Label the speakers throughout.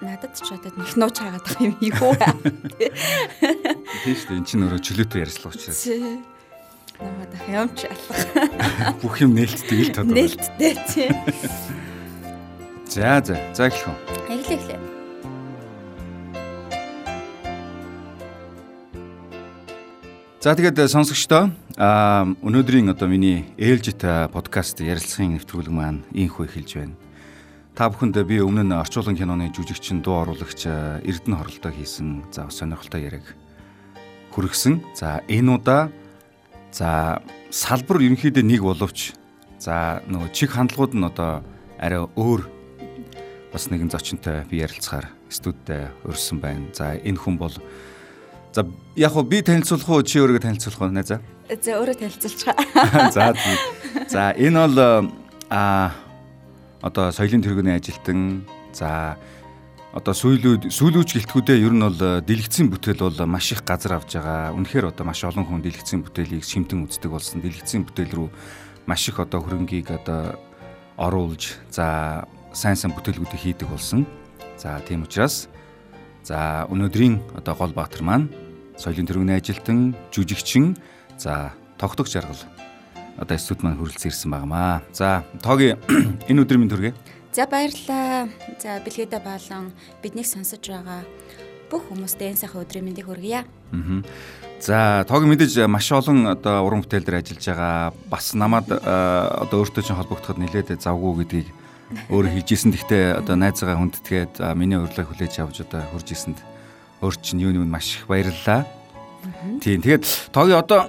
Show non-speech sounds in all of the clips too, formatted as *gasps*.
Speaker 1: надад ч одоо нэг нууч хаагаад байгаа юм юу вэ?
Speaker 2: Тийм шүү дээ. Энд чинь өөрөө чөлөөтэй ярьцлага учраас.
Speaker 1: Намайг юмч алах.
Speaker 2: Бүх юм нээлттэй л тодорхой.
Speaker 1: Нээлттэй тий.
Speaker 2: За за. За эхлэх үү.
Speaker 1: Эхлэх эхлэх.
Speaker 2: За тэгээд сонсогчдоо а өнөөдрийн одоо миний ээлжит подкаст ярилцлагын нэвтрүүлэг маань ийхүү эхэлж байна. Та бүхэнд би өмнө нь орчуулгын киноны жүжигчин дуу оруулагч Эрдэнэ хоролтой хийсэн за сонирхолтой яриаг хүргэсэн. За энэ удаа за салбар ерөнхийдөө нэг боловч за нөгөө чих хандлагууд нь одоо арай өөр бас нэгэн зочинтой би ярилцахаар студид урьсан байна. За энэ хүн бол За яг хөө би танилцуулах уу чи өөрийгөө танилцуулах уу найзаа?
Speaker 1: За өөрөө танилцуулчихаа. *laughs*
Speaker 2: За за энэ бол а одоо соёлын тэргүүний ажилтан за одоо сүүлүүд сүүлүүч гэлтгүүдээ ер нь бол дэлгэцийн бүтээл бол маш их газар авж байгаа. Үнэхээр одоо маш олон хүн дэлгэцийн бүтээлийг шимтэн үздэг болсон. Дэлгэцийн бүтээл рүү маш их одоо хөрөнгийг одоо оруулж за сайн сайн бүтээлгүүдийг хийдэг болсон. За тийм учраас за өнөөдрийн одоо гол баатар маань соёлын тэргүүний ажилтан, жүжигчин, за тогтох жаргал одоо студ маань хүрэлцэн ирсэн байнамаа. За тоогийн *clears throat* энэ өдрийн минь төргий.
Speaker 1: За баярлалаа. За бэлгээдэ болон биднийг сонсож байгаа бүх хүмүүстээ энэ сайхан өдрийн мэндийг хүргье.
Speaker 2: Аа. За тоогийн мэдээж маш олон одоо уран бүтээл дээр ажиллаж байгаа. Бас намайг одоо өөртөө чинь холбогдоход нэлээд завгүй гэдгийг өөрөө хэлж исэн. Гэхдээ одоо найзгаа хүндэтгээд миний урилгыг хүлээж авч одоо хурж исэнд өөр чинь юу юм маш их баярлалаа. Тийм. Тэгээд тоогийн одоо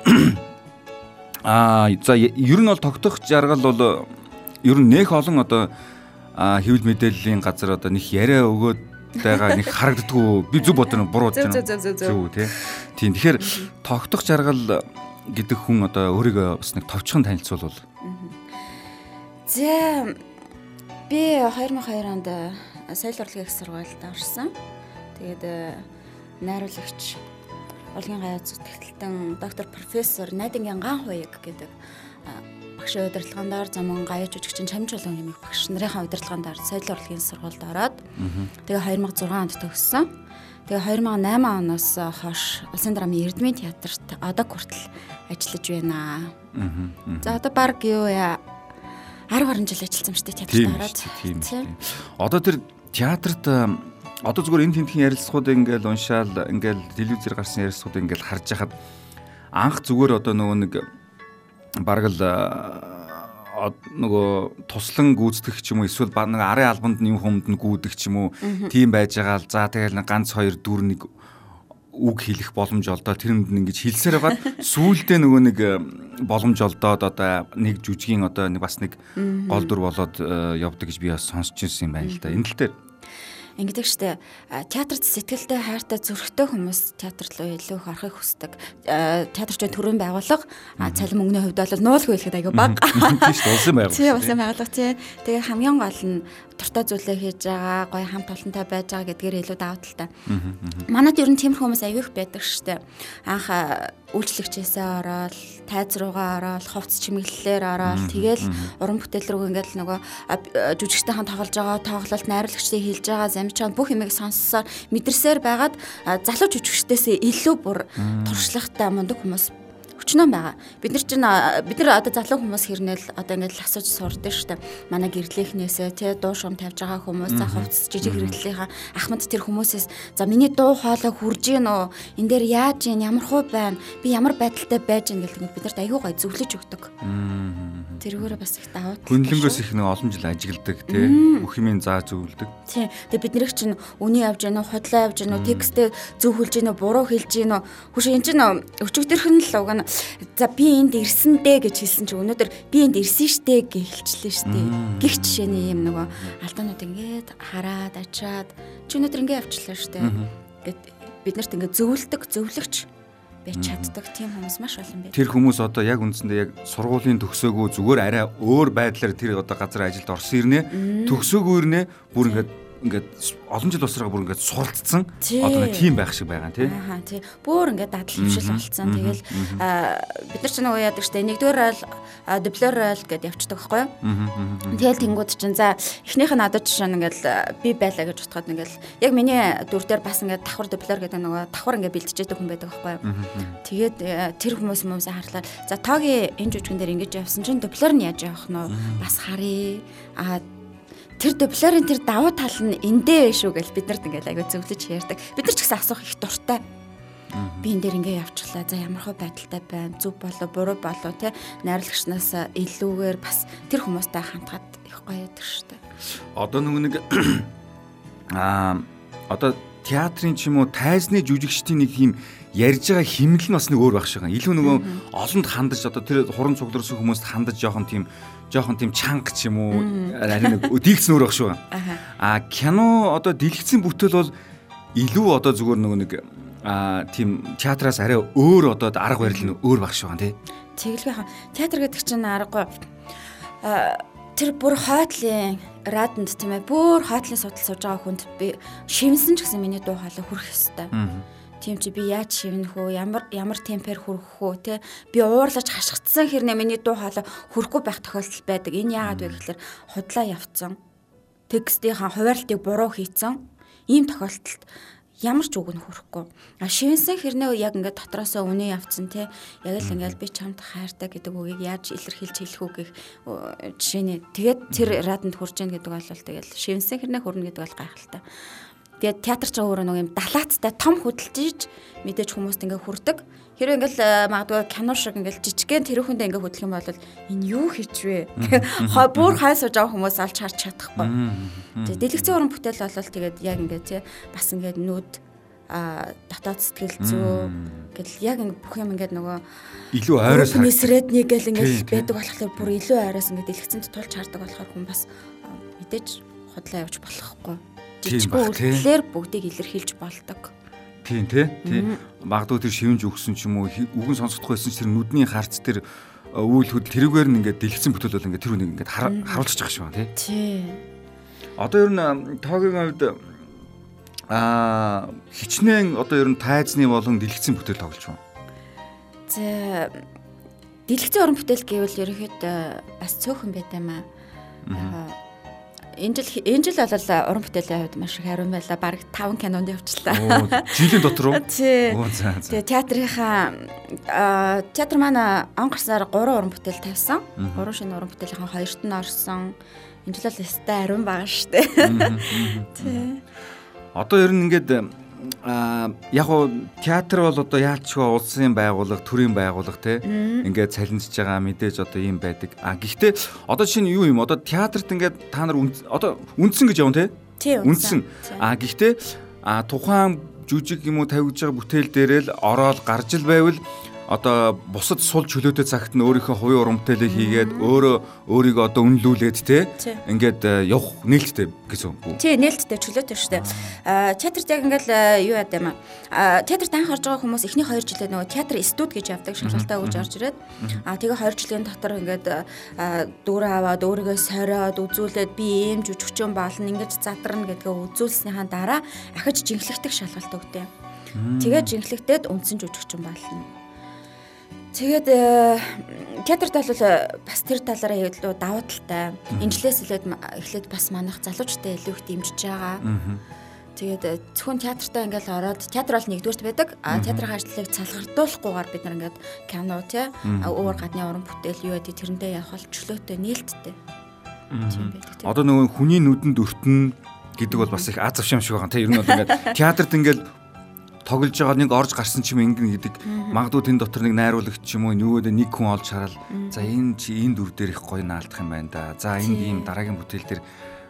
Speaker 2: аа за ер нь бол тогтох жаргал бол ер нь нэх олон одоо хэвлэл мэдээллийн газар одоо нэг яриа өгөөд байгаа нэг харагддггүй би зүг бодно буруу бодож
Speaker 1: байна. Зүг
Speaker 2: тий. Тийм. Тэгэхээр тогтох жаргал гэдэг хүн одоо өөрийгөө бас нэг товчхон танилцуулвал.
Speaker 1: За би 2002 онд соёл урлагийн их сургуульд орсон. Тэгээд найруулагч урлагийн гаяа зүтгэлтэн доктор профессор Найдингийн ган хуйг гэдэг багшийн удирдлагаандаар замун гаяа жүжигчин чамж болон хэмээх багш нарын удирдлагаандаар соёл урлагийн сургуульд ороод тэгээ 2006 онд төгссөн. Тэгээ 2008 оноос хойш Улсын драмын Эрдмийн театрт одоо хүртэл ажиллаж байна. За одоо баг юу яа 10 гаруй жил ажилласан шүү дээ театрт ороод.
Speaker 2: Одоо тэр театрт одоо зүгээр энэ тентхийн ярилцлагуудыг ингээл уншаал ингээл телевизээр гарсан ярилцлагуудыг ингээл харж хахад анх зүгээр одоо нөгөө нэг бараг л нөгөө туслан гүйцэтгэх ч юм уу эсвэл нэг арын албанд нь юм хүмд нь гүйдэг ч юм уу тийм байж байгаа л. За тэгэл ганц хоёр дүр нэг үг хэлэх боломж олдоо. Тэрэнд ингэж хэлсээр байгаад *laughs* сүүлдээ нөгөө нэг боломж олдоод одоо нэг жүжигийн одоо нэг бас нэг гол дүр болоод явдаг гэж би бас сонсч ирсэн юм байна л да. Энэ тал дээр
Speaker 1: Ингэдэг штэ театрт сэтгэлтэй хайртай зүрхтэй хүмүүс театр руу илүү их орохыг хүсдэг. Театрч төрийн байгууллага цалин мөнгөний хувьд бол нуулгүй хэлэхэд аягүй баг.
Speaker 2: Тийм шүү улсын байгууллага.
Speaker 1: Тийм улсын байгууллага тийм. Тэгээ хамгийн гол нь туртай зүйлээ хийж байгаа, гоё хамт олонтой байж байгаа гэдгээр илүү даваа талтай. Манад ер нь тиймэрхүү хүмүүс аягүй их байдаг штэ. Анх үйлчлэгчээсээ ороод тайз руугаа ороод хувцс чимэглэлээр ороод тэгэл уран бүтээл рүү ингээд нөгөө жүжигчтэйхэн тоглож байгаа тоглолт найруулагчтай хэлж байгаа замчаан бүх юмыг сонссоор мэдэрсээр байгаад залуу жүжигчдээсээ илүү бүр туршлагатай мундаг хүмүүс өчнөө байгаа. Бид нар чинь бид нар одоо залуу хүмүүс хэрнээл одоо ингээд асууж сурдаг дээ. Манай гэрлийнхнээсээ тий дуу шум тавьж байгаа хүмүүс за хувцс жижиг хэрэглэлийнхаа ахмад тэр хүмүүсээс за миний дуу хоолой хурж гин үү? Эн дээр яаж гин ямар хуу байна? Би ямар байдалтай байж гин гэдэг бид нарт аягүй гой зөвлөж өгдөг. Тэргээрээ бас их даваа.
Speaker 2: Хүнлэнгөөс их нэг олон жил ажигладаг тий бүх юмын заа зөвлөдөг.
Speaker 1: Тий. Тэгээ бид нэр чинь үний явж гин үү, хотлоо явж гин үү, текстээ зөв хэлж гин үү, буруу хэлж гин үү? Хүш эн чинь өчигдөрхөн л уг нь За би энд ирсэн дээ гэж хэлсэн чи өнөөдөр би энд ирсэн штэ гэж хэлчихлээ штэ. Гэх жишээний юм нөгөө алдаанууд ингээд хараад ачаад чи өнөөдөр ингээд явчлаа штэ. Гэт биднэрт ингээд зөвлөдөг зөвлөгч байж чаддаг тийм хүмүүс маш олон байдаг.
Speaker 2: Тэр хүмүүс одоо яг үндсэндээ яг сургуулийн төгсөөгөө зүгээр арай өөр байдлаар тэр одоо газар ажилд орсон ирнэ. Төгсөөгөө ирнэ бүр ингээд ингээд олон жил усраа бүр ингээд суралцсан одоо нэг тим байх шиг байгаа тий.
Speaker 1: Аа тий. Бүр ингээд дадал хөвшил болцсон. Тэгэл бид нар ч нэг яадаг штэ нэгдүгээр ойл диплор ойл гэдээ явчихдаг байхгүй юу? Тэгэл тэнгууд чинь за эхнийх нь надад жишээ нь ингээд би байлаа гэж утгаад ингээд яг миний дүр дээр бас ингээд давхар диплор гэдэг нөгөө давхар ингээд бэлтжээдэг хүн байдаг байхгүй юу? Тэгээд тэр хүмүүс хүмүүсээ харлаа. За тоогийн энэ жүжигэн дээр ингэж явсан чинь диплор нь яаж явах нь бас харъя. Аа тэр диплорын тэр давуу тал нь эндээ шүү гэж бид нарт ингээл аягүй зөвлөж ярьдаг. Бид нар ч гэсэн асуух их дуртай. Би энэ дээр ингээ явчихлаа. За ямар хөө байдалтай байна? Зүв болоо, буруу болоо те найрлагчнаас илүүгээр бас тэр хүмүүстэй хандгаад их гоё яадаг штэ.
Speaker 2: Одоо нөгөө нэг *coughs* аа одоо театрын ч юм уу тайзны жүжигчдийн нэг юм ярьж байгаа химнэл нь бас нэг өөр байх шиг. Илүү нөгөө олонд хандаж одоо тэр хуран цугларсан хүмүүст хандаж жоохон тийм жоохон тийм чанга ч юм уу арай нэг дийлцэн өөр баг шүү. А кино одоо дэлгэцэн бүтээл бол илүү одоо зүгээр нөгөө нэг а тийм театраас арай өөр одоо арга барил нь өөр баг шүү тий.
Speaker 1: Тэгэлгүй хаа. Театр гэдэг чинь аргагүй тэр бүр хойтлын раданд тийм ээ бүр хойтлын судал сууж байгаа хүнд би шивнсэн ч гэсэн миний дуу хоолой хүрэх ёстой. Тийм чи би яаж шивнэх үү? Ямар ямар темпээр хүрэх үү? Тэ би уурлаж хашгицсан хэрнээ миний дуу хоолой хүрэхгүй байх тохиолдол байдаг. Энэ яагаад вэ гэхээр худлаа явцсан. Текстийн хуваарлтыг буруу хийцэн. Ийм тохиолдолд ямар ч үг нь хүрэхгүй. А шивэнсэн хэрнээ яг ингээд дотроосоо үнэ явцсан те. Яг л ингээд би чамд хайртай гэдэг үгийг яаж илэрхийлж хэлэх үү гэх жишээний. Тэгээд тэр раданд хүрч яах гэдэг бол тэгэл шивэнсэн хэрнээ хүрнэ гэдэг бол гайхалтай. Тэгээд театр ч өөрөө нэг юм далаацтай том хөдөлж мэдээж хүмүүст ингээ хүрдэг. Хэрвээ ингээл э, магадгүй кино шиг ингээл жижигхэн тэрүүхэндээ ингээ хөдлөх юм бол энэ юу хийж вэ? Бүр хай сууж байгаа хүмүүс алж харж чадахгүй. Тэгээд дэлгэцэн уран бүтээл болвол тэгээд яг ингээ тий бас ингээ нүд а дотоод сэтгэл зүй гэл яг ингэ бүх юм ингээд нөгөө
Speaker 2: илүү ойроос
Speaker 1: нэсрэдний гэл ингээд байдаг болохоор бүр илүү ойроос ингээд дэлгэцэнд тулж хардаг болохоор хүн бас мэдээж худлаа явж болохгүй жижиг үйлдэлээр бүгдийг илэрхийлж болдог.
Speaker 2: Тийм тий. Тий. Магадгүй тэр шивнж өгсөн ч юм уу үгэн сонсохдох байсан ч тэр нүдний харц тэр э, үйл хөдөл тэрүүгээр нь ингээд дэлгэцэн бүтэл бол ингээд тэр үнийг ингээд харуулчих байгаа шүү тий.
Speaker 1: Тий.
Speaker 2: Одоо ер нь тоогийн хувьд аа хичнээн одоо ер нь тайзны болон дэлгэцэн бүтэл тоглож байна.
Speaker 1: За дэлгэцэн уран бүтээл гэвэл ерөөхдөө бас цөөхөн байт юм аа энэ жил энэ жил бол уран бүтээлийн хувьд маш их хариун байла. Бараг 5 кинонд явчлаа.
Speaker 2: Жилийн дотор уу? *laughs*
Speaker 1: Тэгээ театрынхаа театр маань он гарсаар 3 уран бүтээл тавьсан. 3 шинэ уран бүтээлийнхэн хоёрт нь орсон. Энэ жил бол өстэй хариун байгаа шүү дээ. Тий.
Speaker 2: Одоо ер нь ингээд а яг уу театр бол одоо яалчгүй улсын байгууллага, төрийн байгууллага те ингээд цалинжж байгаа мэдээж одоо ийм байдаг. А гэхдээ одоо чинь юу юм? Одоо театрт ингээд та нар одоо үндсэн гэж явна
Speaker 1: те?
Speaker 2: Үндсэн. А гэхдээ а тухайн жүжиг юм уу тавьж байгаа бүтээл дээрээ л ороод гарч ил байвал одоо бусад сул чөлөөтэй цагт нь өөрийнхөө хувийн урамтайлыг хийгээд өөрөө өөрийгөө одоо үнэлүүлээд те ингээд э, явах нээлттэй гэсэн үг.
Speaker 1: Тий, нээлттэй чөлөөтэй шүү дээ. Аа театрт яг ингээл э, юу яд юм аа театрт анх орж байгаа хүмүүс эхний 2 жилээ нөгөө театр студ гэж явдаг шалгалтаа өгж орж ирээд аа тэгээ 2 жилийн дотор ингээд дүүрээ аваад өөрийгөө сориод үзүүлээд би ийм жүжигчин болно ингэж задарна гэдгээ үзүүлснийхаа дараа ахиж жинхлэгдэх шалгалт өгдөө. Тэгээд жинхлэгдээд үндсэн жүжигчин болно Тэгээд э, театрт бол э, бас тэр талаараа илүү давуу талтай. Инжлээс илээд эхлээд бас манайх залуучтай илүү их дэмжиж байгаа. Тэгээд э, зөвхөн театртаа ингээл ороод театр бол нэгдүгürt байдаг. А театрын ажлыг цалгартуулахгүйгээр бид нар ингээд кино тий өөр гадны уран бүтээл юу гэдэг тэрнтэй явах бол чөлөөтэй нээлттэй.
Speaker 2: Тийм байдаг. Одоо нөгөө хүний нүдэнд өртөн гэдэг бол бас их аз авшаам шиг байгаа. Тэ ер нь бол ингээд *laughs* театрт ингээд тоглож байгаа нэг орж гарсан ч юм ингэн гэдэг магадгүй тэн дотор нэг найруулагч ч юм уу нөгөөдөө нэг хүн олж хараад за энэ чи энэ дүр дээр их гоё наалдах юм байна да. За энэ ийм дараагийн бүтээл дээр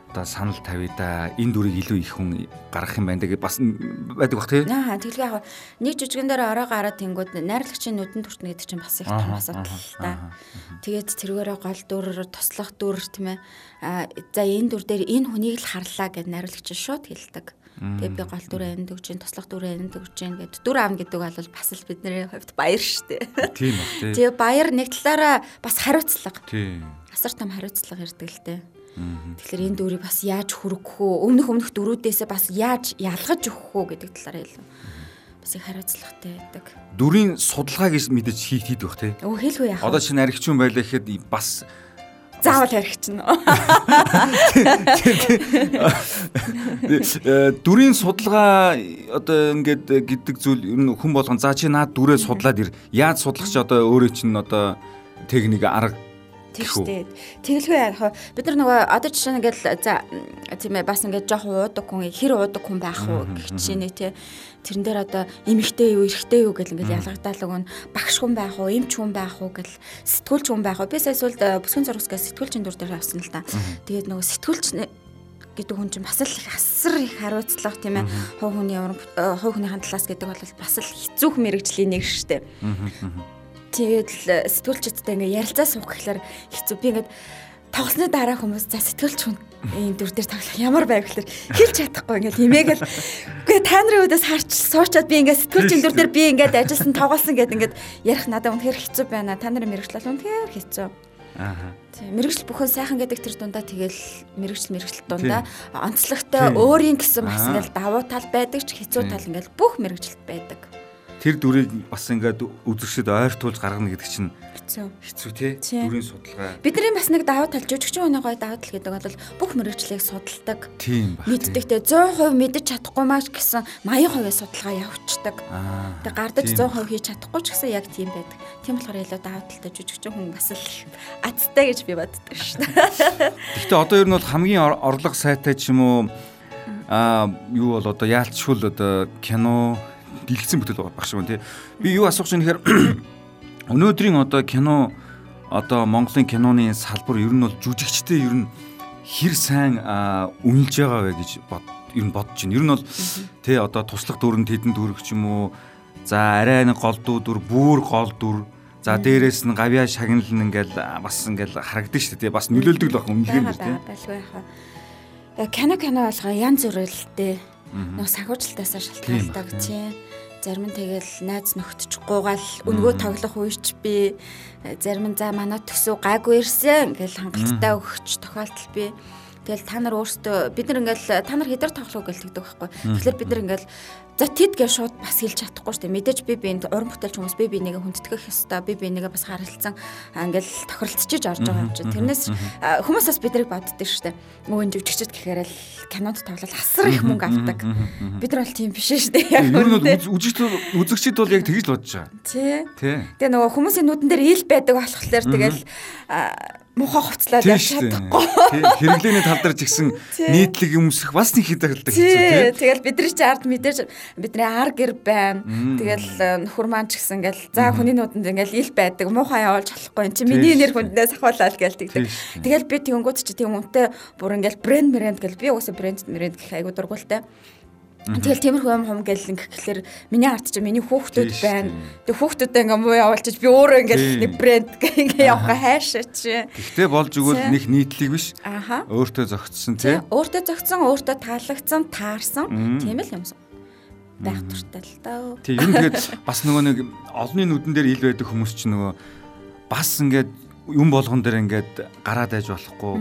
Speaker 2: одоо санал тавья да. Энэ дүрийг илүү их хүн гаргах юм байна да гэж бас байдаг бах тий.
Speaker 1: Аа тэгэлгүй яг нэг жижигэн дээр ороо гараад тэнгууд найрлагчийн нүдэн төртнө гэдэг чинь бас их том асуудал та. Тэгээд тэргээрээ гол дүр, туслах дүр тийм ээ. За энэ дүр дээр энэ хүнийг л харлаа гэд найрлагч шууд хэлдэг. Тэгээ би гол дүр амьд өгч, тослох дүр амьд өгч гэдэг дүр аав гэдэг бол бас л бидний хувьд баяр шүү дээ.
Speaker 2: Тийм ба.
Speaker 1: Тэгээ баяр нэг талаараа бас хариуцлага. Тийм. Асар том хариуцлага ирдэг л дээ. Тэгэхээр энэ дүрийг бас яаж хөргөх үү? Өмнөх өмнөх дүрүүдээсээ бас яаж ялгаж өгөх үү гэдэг талаараа илүү бас их хариуцлагатай байдаг.
Speaker 2: Дүрийн судалгаа гэж мэдээж хийх хийдэг бах тий.
Speaker 1: Өө хэлгүй яах.
Speaker 2: Одоо шинэ архичун байлаа гэхэд бас
Speaker 1: заавал архична.
Speaker 2: Дүрийн судалгаа одоо ингээд гэдэг зүйл ер нь хүн болгон за чи наад дүрээ судлаад ир. Яаж судлах ч одоо өөрөө чинь одоо техник арга
Speaker 1: дээ. Тэгэлгүй яг бид нар нөгөө одоо жишээ нь ингээл за тийм ээ бас ингээд жоох уудаг хүн хэр уудаг хүн байх уу гэх чинь тий. Тэрэн дээр одоо эмэгтэй юу эрэгтэй юу гэл ингээд ялгагдаал өгөн багш хүн байх уу эмч хүн байх уу гэл сэтгүүлч хүн байх уу. Би сая сүлд бүсгэн зургасгаас сэтгүүлчийн дүр дээр авсан л да. Тэгээд нөгөө сэтгүүлч гэдэг хүн чинь бас л их асар их хариуцлага тийм ээ хуу хүний хуу хүний хандлаас гэдэг бол бас л хэцүүх мэрэгжлийн нэг шүү дээ. Тэгээд л сэтгүүлчдтэй ингээ ярилцаа суух гэхээр хэцүү. Би ингээд тоглосны дараа хүмүүс за сэтгүүлч хүн энэ дүр дээр тоглох ямар байв гэхээр хэлж чадахгүй ингээд имээгэл үгүй та нарын үдээс харч суучаад би ингээд сэтгүүлчийн дүр дээр би ингээд ажилласан тоглосон гэд ингээд ярих надад үнэхээр хэцүү байна. Та нарын мэрэгчлэл үнэхээр хэцүү. Аа. Тийм мэрэгжил бүхэн сайхан гэдэг тэр дундаа тэгэл мэрэгжил мэрэгжил дундаа онцлогтой өөрийн гэсэн бас ингээл давуу тал байдаг ч хэцүү тал ингээл бүх мэрэгжилт байдаг
Speaker 2: тэр дүрийг бас ингээд үзэгчд ойртуулж гаргана гэдэг чинь хэцүү. Хэцүү тий. Дүрийн судалгаа.
Speaker 1: Бидний бас нэг давуу тал жүжигчин хүний гой давуу тал гэдэг бол бүх мөрөгчлийг судалдаг.
Speaker 2: Тийм
Speaker 1: ба. Мэддэгтэй 100% мэдэж чадахгүй маш гэсэн 80% судалгаа явуулцдаг. Тэг гардаж 100% хийж чадахгүй ч гэсэн яг тийм байдаг. Тийм болохоор илүү давуу талтай жүжигчин хүн бас л азтай гэж би боддог шүү дээ. *laughs*
Speaker 2: Гэхдээ одоо ер нь бол хамгийн орлого сайтай ч юм уу аа юу бол одоо яалтчгүй л одоо кино дэлгэцэн бүтээл багш юм тий. Би юу асуух чинь тэгэхээр *coughs* өнөөдрийн одоо кино одоо Монголын киноны салбар ер нь бол жүжигчтэй ер нь хэр сайн үнэлж байгаа вэ гэж бод ер нь бодож байна. Ер нь бол тий одоо туслах дүрэн тэдэн дүрх ч юм уу за арай нэг гол дүр бүр гол дүр За дээрэс нь гавья шагнал нь ингээл бас ингээл харагдаж шүү дээ. Бас нөлөөлдөг л байх үнэлгээ нь тийм.
Speaker 1: Байлгүй яхаа. Кино кино болгоо янз бүрэлтэй. Нөө сахиучлалтаас шалтгаалдаг тийм зарим нь тэгэл найз нөхдөж гуугаал өнгөө тоглох үеч би зарим нь за манай төсөв гайгүй ирсэн ингээл хангалттай өгч тохиолдол би. Тэгэл та нар өөрсдөө бид нар ингээл та нар хэдэр тоглох гэж тэгдэг байхгүй. Тэгэхээр бид нар ингээл За тэд гэж шууд бас хэлж чадахгүй шүү дээ. Мэдээж би биэнд уран бүтээлч хүмүүс би би нэгэ хүндэтгэх ёстой. Би би нэгэ бас харилцсан ингээл тохиролцож орж байгаа юм чинь. Тэрнээс хүмүүс бас бидрийг боддөг шүү дээ. Өвөн живчгчд гэхээр л кинонд тоглол асар их мөнгө авдаг. Бид нар бол тийм биш шүү дээ.
Speaker 2: Яг нь бол үзэгчд бол яг тэгж л бодож байгаа.
Speaker 1: Тий. Тэгээ нөгөө хүмүүсийн нүдэн дээр ил байдаг болохоор тэгэл муухай хувцлаад явж чадахгүй.
Speaker 2: Хэрэглээний тал дээр ч гэсэн *laughs* нийтлэг өмсөх бас нэг хэдэгдэлдэг
Speaker 1: хэцүү тийм. Тэгэл бидний чи ард мэдээж бидний ар гэр байна. Тэгэл нөхөр маань ч гэсэн ингээл за хүний нүдэнд ингээл ил байдаг муухай явуулж болохгүй эн чи миний нэр хүндээ сахуулаад гээл тэгдэг. Тэгэл би тэгэнгүүт чи тийм үнтэй бүр ингээл брэнд брэнд гэл би уусаа брэнд брэнд гэх айгу дургуултай. Тэгэл тиймэрхүү юм хум гэл ингэхлээр миний ард чи миний хүүхдүүд байна. Тэг хүүхдүүдээ ингээ муу явуулчих би өөрөө ингээл нэг брэнд ингээ явах хайшаа чи.
Speaker 2: Гэхдээ болж өгвөл нэг нийтлэг биш. Өөртөө зөгцсөн тий.
Speaker 1: Өөртөө зөгцсөн, өөртөө таалагдсан, таарсан тийм л юмсан байх туртай л даа.
Speaker 2: Тий, ер нь тэгээд бас нөгөө нэг олонний нүдэн дээр ил байдаг хүмүүс чинь нөгөө бас ингээд юм болгон дээр ингээд гараад байж болохгүй.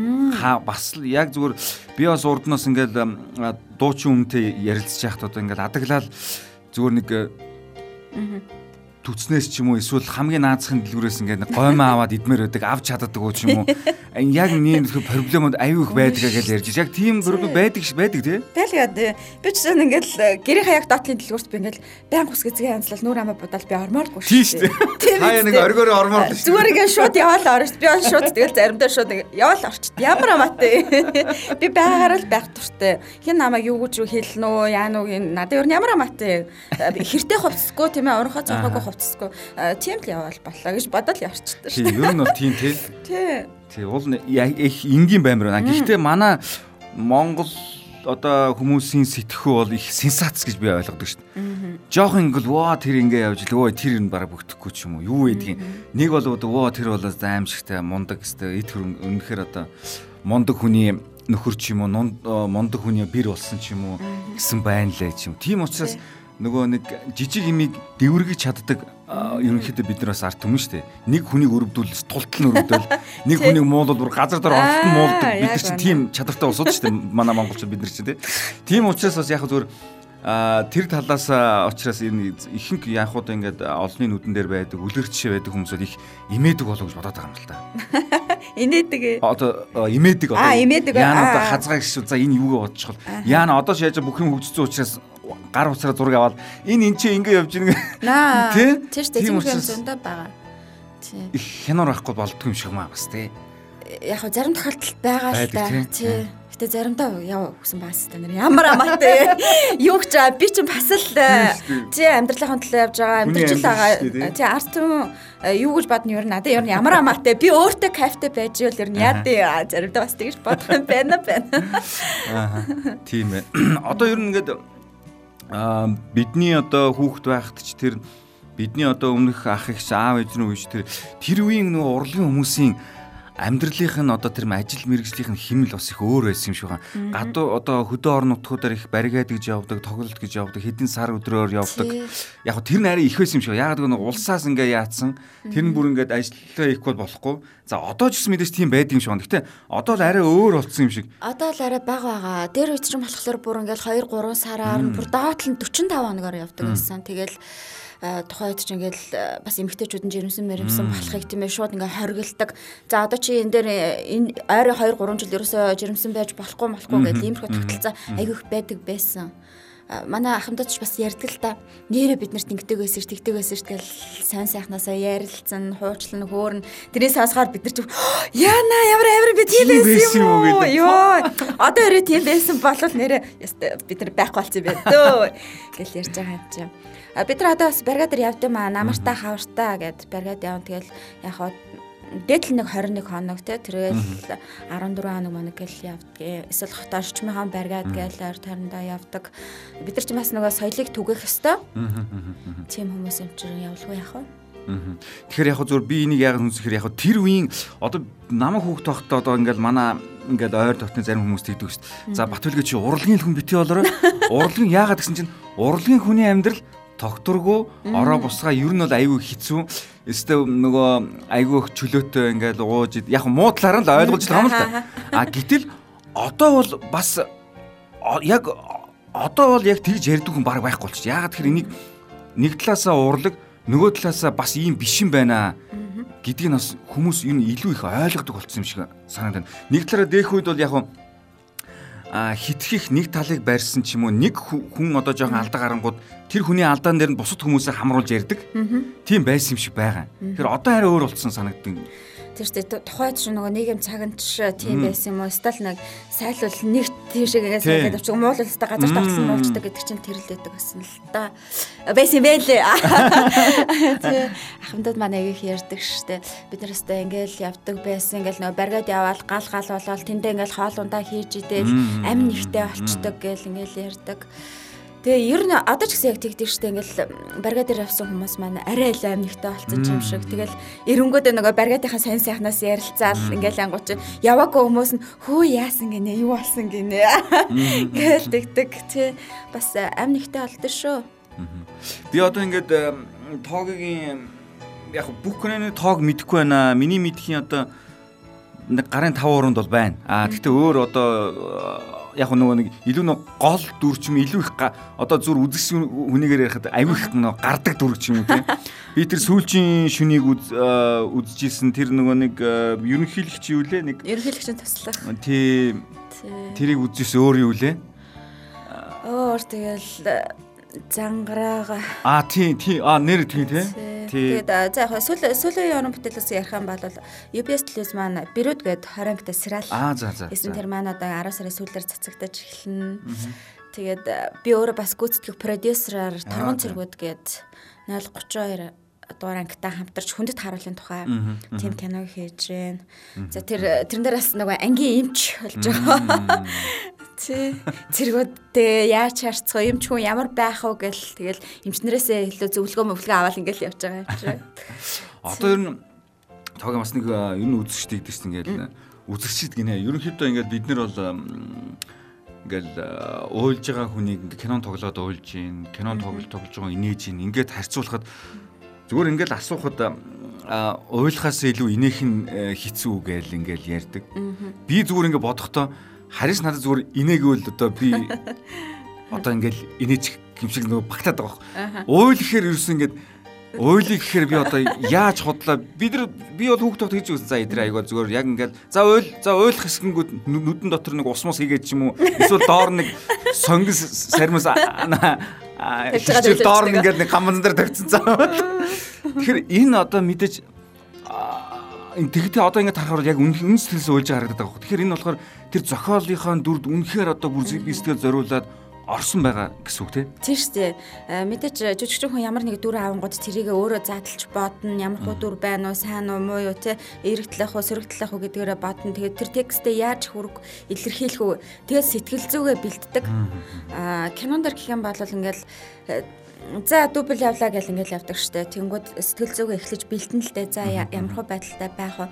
Speaker 2: Бас яг зүгээр би бас урднаас ингээд дуучин үнтэй ярилцж яхад одоо ингээд адаглал зүгээр нэг түтснээс ч юм уу эсвэл хамгийн наацхан дэлгүүрээс ингээд гоймоо аваад идмээр байдаг авч чаддаг уу ч юм уу. Яг нэг проблемууд аюу их байдаг гэж ярьж яг тийм проблем байдаг ш байдаг тий.
Speaker 1: Тэгэл би ч гэсэн ингээд гэрийн хаяг доотлын дэлгүүрт би ингээд баян гус гэзгээ янзлал нүүр амаа бодоол би ормооргүй *laughs*
Speaker 2: шүү дээ. хаяа нэг оргоор ормоор
Speaker 1: шүү зүгээр ингээд шууд яваал орж би шууд тэгэл заримдаа шууд яваал орчт. Ямар амаатай *laughs* би байгаараа л байх туртай хин намайг юу гэж хэлнэ үү яа нүг надад ер нь ямар амаатай хэртэй хувцсгүй тийм ээ орхоо цохоогүй хувцсгүй тийм л яваал боллоо гэж бодоод явчихдаг
Speaker 2: шүү. Тийм ер нь бол тийм тий. *laughs*
Speaker 1: Тий.
Speaker 2: Тий уул их энгийн баймар байна. Гэхдээ манай Монгол одоо хүмүүсийн сэтгэхүй бол их сенсац гэж би ойлгодог шүү дээ. Жохон ингл воо тэр ингээ явж л өө тэр нь бараг бүгдэхгүй ч юм уу. Юу гэдгийг нэг бол воо тэр бол аимшигтай мундаг өстэй эд хөрөнгө үнэхээр одоо мундаг хүний нөхөр ч юм уу мундаг хүний бэр болсон ч юм уу гэсэн байна лээ ч юм. Тийм учраас нөгөө нэг жижиг имийг дэвэргэж чаддаг ерөнхийдөө бид нар бас арт түмэн штэ. Нэг хүнийг өрөвдүүл тултал нь өрөвдөөл *laughs* нэг хүнийг муулвал бүр газар дээр олт нь муулдаг. Бид нар чинь тийм чадвартай улсууд штэ. Манай монголчууд бид нар чинь тийм учраас бас яг зүгээр тэр талаас учраас энэ ихэнх яахууд ингээд олонний нүдэн дээр байдаг үлгэрчшээ байдаг хүмүүсүүд их имээдэг болов гэж бодоод байгаа юм л та. *laughs*
Speaker 1: Инээдэг.
Speaker 2: Одоо имээдэг
Speaker 1: одоо. Аа имээдэг.
Speaker 2: Яна одоо хазгаа гэж за энэ юугээ бодож чухал. Яна одоо шааж бүх юм хөгжсөн учраас гар уцаараа зураг аваад энэ эн чинь ингэ явж *laughs* байгаа.
Speaker 1: Наа. Тийм тийм юм зөндөө байгаа.
Speaker 2: Тийм. Их хянаар байхгүй болдго юм шиг маа бас тий.
Speaker 1: Яг зарим тохиолдолд байгаа л да. Тий. Гэтэ заримдаа яв гэсэн баас та нар ямар амаатай *laughs* юу гэж би чинь бас л тий амьдралын төлөө явж байгаа. Амьдрал байгаа. тий. Арт юм юу гэж бодно ер нь надад ер нь ямар амаатай би өөртөө кафте байж ивэл ер нь яа тий заримдаа бас тэгж бодох юм байна байна. *laughs*
Speaker 2: Аа тийм ээ. *clears throat* Одоо ер нь ингээд аа бидний одоо хүүхэд байхад ч тэр бидний одоо өмнөх ах их аав ээжний үеч тэр тэр үеийн нөгөө урлагийн хүмүүсийн амьдралынх нь одоо тэр ажил мэргэжлийнх нь химэл бас их өөр байсан юм шиг байна. Гадуу одоо хөдөө орон нутгуудаар их баррикад гэж явдаг, тоглолт гэж явдаг, хэдэн сар өдрөөр явдаг. Яг тэр нь арай их байсан юм шиг. Яг нэг улсаас ингээ яатсан. Тэр нь бүр ингээд ажиллаа бол болохгүй. За одоо ч гэсэн мэдээж тийм байдаг юм шиг байна. Гэтэ одоо л арай өөр болсон юм шиг.
Speaker 1: Одоо л арай бага байгаа. Тэр үед ч болохоор бүр ингээд 2 3 сараар бүр доотлон 45 хоногоор явдаг байсан. Тэгэл тухайд ч ингээл бас эмгтээчүүд нь жирэмсэн мэрэмсэн болохыг тийм ээ шууд ингээ хоригддаг. За одоо чи энэ дээр энэ ойрын 2 3 жил ерөөсөө жирэмсэн байж болохгүй болохгүй гэдэг иймэрхүү тогтолцоо айгүйх байдаг байсан. Манай ахмадч бас ярьдаг л та. Нэрээ бид нарт ингэдэг байсан ш тэгдэг байсан ш тэгэл сайн сайхнасаа ярилцсан хуучлан хөөрн. Тэрээс сонсохоор бид нар ч *gasps* яана ямар амар би тийм байсан юм уу? ёо. Одоо өрөө тийм байсан болол нэрээ бид нар байхгүй болсон юм байна дөө гэл ярьж байгаа юм чи бид нар одоо бас баргадаар явд юм аа намартаа хавартаа гэд баргад явна тэгэл яг дээдл нэг 21 хоног те тэргээл 14 хоног моног гэл явдаг. Эсвэл хот орчмынхон баргаад гээл ойр тойрондоо явдаг. Бид нар ч бас нөгөө соёлыг түгэх ёстой. Тийм хүмүүс юм чинь явуулгүй яах вэ?
Speaker 2: Тэгэхээр яг зүгээр би энийг яг хүнсэхээр яг тэр үеийн одоо намайг хүүхд тохтой одоо ингээл манай ингээл ойр дотны зарим хүмүүс тэгдэг шүү дээ. За Батүлгээ чи урлагийн хүн битгий болороо урлагийн яагаад гэсэн чинь урлагийн хүний амьдрал тогтургүй ороо бусгаа ер нь бол айгүй хэцүү. Эсвэл нөгөө айгүй чөлөөтэй ингээл ууж яг муу талаар нь л ойлгуулж байгаа юм л да. А гэтэл одоо бол бас яг одоо бол яг тэгж ярьдаг хүн баг байхгүй болчих. Яагаад тэгэхээр энийг нэг талаасаа урлаг нөгөө талаасаа бас ийм биш юм байна гэдгийг бас хүмүүс юу илүү их ойлгодог болсон юм шиг санагдана. Нэг талаараа дэх үед бол яг хитрхих нэг талыг барьсан ч юм уу нэг хүн одоо жоохон алдаа гарангууд тэр хүний алдаан дээр нь бусад хүмүүсээ хамруулж ярьдаг. Тийм байсан юм шиг байгаа. Тэр одоо хараа өөр болцсон санагддаг.
Speaker 1: Тэр чинь тухайд ч нөгөө нийгэм цаганч тийм байсан юм уу? Стал нэг сайлвал нэг тийшээгээ сайлаад авчих муулал өстой газар тавцсан муулчдаг гэдэг чинь тэрэлдээдэг гэсэн л да. Байсан юм бэ лээ. Тий ахмадад манай их ярьдаг штэ. Бид нар өстой ингээл явдаг байсан. Ингээл нөгөө баргад яваал гал гал болоод тэндээ ингээл хоол ундаа хийж идэл амин нэгтэй болчдөг гэл ингээл ярьдаг. Тэгээ ер нь одоо ч гэсэн яг тэгдэг штэ ингээл баргаа дээр авсан хүмүүс маань арай л амьнигтай болцсон юм шиг. Тэгэл эренгүүдээ нөгөө баргаатынхаа сайн сайхнаас ярилцаал ингээл ангууч яваагүй хүмүүс нь хөө яасан гинэ юу болсон гинэ *laughs* гээл тэгдэг тий бас амьнигтай болдсон шүү.
Speaker 2: Би одоо ингээд тоогийн яг бүх киноны тоог мэдэхгүй байна. Миний мэдхийн одоо нэг гарын 5 уранд бол байна. Аа гэхдээ өөр одоо яг нөгөө нэг илүү нэг гол дүр ч юм илүү их одоо зүр үзэгч хүнийгээр ярихад аюу их нөгөө гардаг дүр ч юм тийм. Би тэр сүүлчийн шүнийг үзчихсэн тэр нөгөө нэг ерөнхийлөгч юу лээ нэг
Speaker 1: ерөнхийлөгчийн туслах.
Speaker 2: Тийм. Тэрийг үзчихсэн өөр юу лээ?
Speaker 1: Өөр тэгэл зангараага.
Speaker 2: Аа тий тий аа нэр тий тий.
Speaker 1: Тэгээд за яг сүүл сүүлийн орон бүтээлээс ярих юм бол UBS телевиз маань Бирүүд гээд 20 ангитай сериал.
Speaker 2: Аа за за.
Speaker 1: Эсэн тэр маань одоо 10 сарын сүүлээр цацагдаж эхэлнэ. Тэгээд би өөрөө бас гүйцэтгэх продюсераар Торгон цэргүүд гээд 032 дугаар ангитай хамтарч хүндэт харуулын тухай тийм киног хийж гэн. За тэр тэрэн дээр бас нөгөө ангийн эмч болж байгаа. Тий. Цэргүүдтэй яаж харцгаа юм ч хүн ямар байх вэ гэл тэгэл эмчнэрээсээ илүү зөвлөгөө мөвлөгөө аваад ингээл явж байгаа юм чи.
Speaker 2: Одоо ер нь тоог бас нэг ер нь үзэгчтэй гэдэг чинь ингээл үзэгчд гинэ. Ерөнхийдөө ингээд бид нар бол ингээл уйлж байгаа хүнийг ингээ кинон тоглоод уйлж гин кинон тоглож тоглож байгаа инээж гин ингээд харьцуулахад зүгээр ингээл асуухад уйлахаас илүү инех нь э, хэцүү гээл ингээл ярьдаг. Би зүгээр ингээ бодохдоо харис надад зүгээр инээгээл одоо би *laughs* одоо ингээл инээж юм шиг нөгөө багтаад байгаа. Уйл гэхээр ерөөс ингээд Ойлыг гэхээр би одоо яаж худлаа бид нар би бол хүүхдүүд хийж үзсэн за эдрээ айгаа зүгээр яг ингээд за ойл за ойлох хэсгэнгүүд нүдэн дотор нэг усмус хийгээд ч юм уу? Эсвэл доор нэг сонгис хичээл доор ингээд нэг гамбан дээр тавьчихсан цаа. *laughs* Тэгэхээр энэ одоо мэдээж тэгтээ одоо ингээд харахаар яг үн сэтгэлээс уйлж харагдаад байгаа. Тэгэхээр энэ болохоор тэр зохиолынхоо дүрд үнэхээр одоо бүр сэтгэл зориулаад орсон байгаа гэсэн үг тийм
Speaker 1: шүү дээ. Э, мэдээж э, жүжигчин хүн ямар нэг дүр авангууд тэрийг өөрөө задлж бодно. Ямар хуу дүр байна уу, сайн уу, муу юу тийм эрэгтлэх уу, сөрөгтлэх уу гэдгээрээ бодно. Тэгээд тэр текстээ яаж хүрэг илэрхийлэх үү. Тэгээд сэтгэл зүгээ бэлддэг. Аа кинонд дэр гэх юм бол ингээл э, за дубл явлаа гэл ингээл явдаг штэ. Тэнгүүд сэтгэл зүгээ эхлэж бэлтэн л дээ. За ямар хуу байдалтай байх вэ?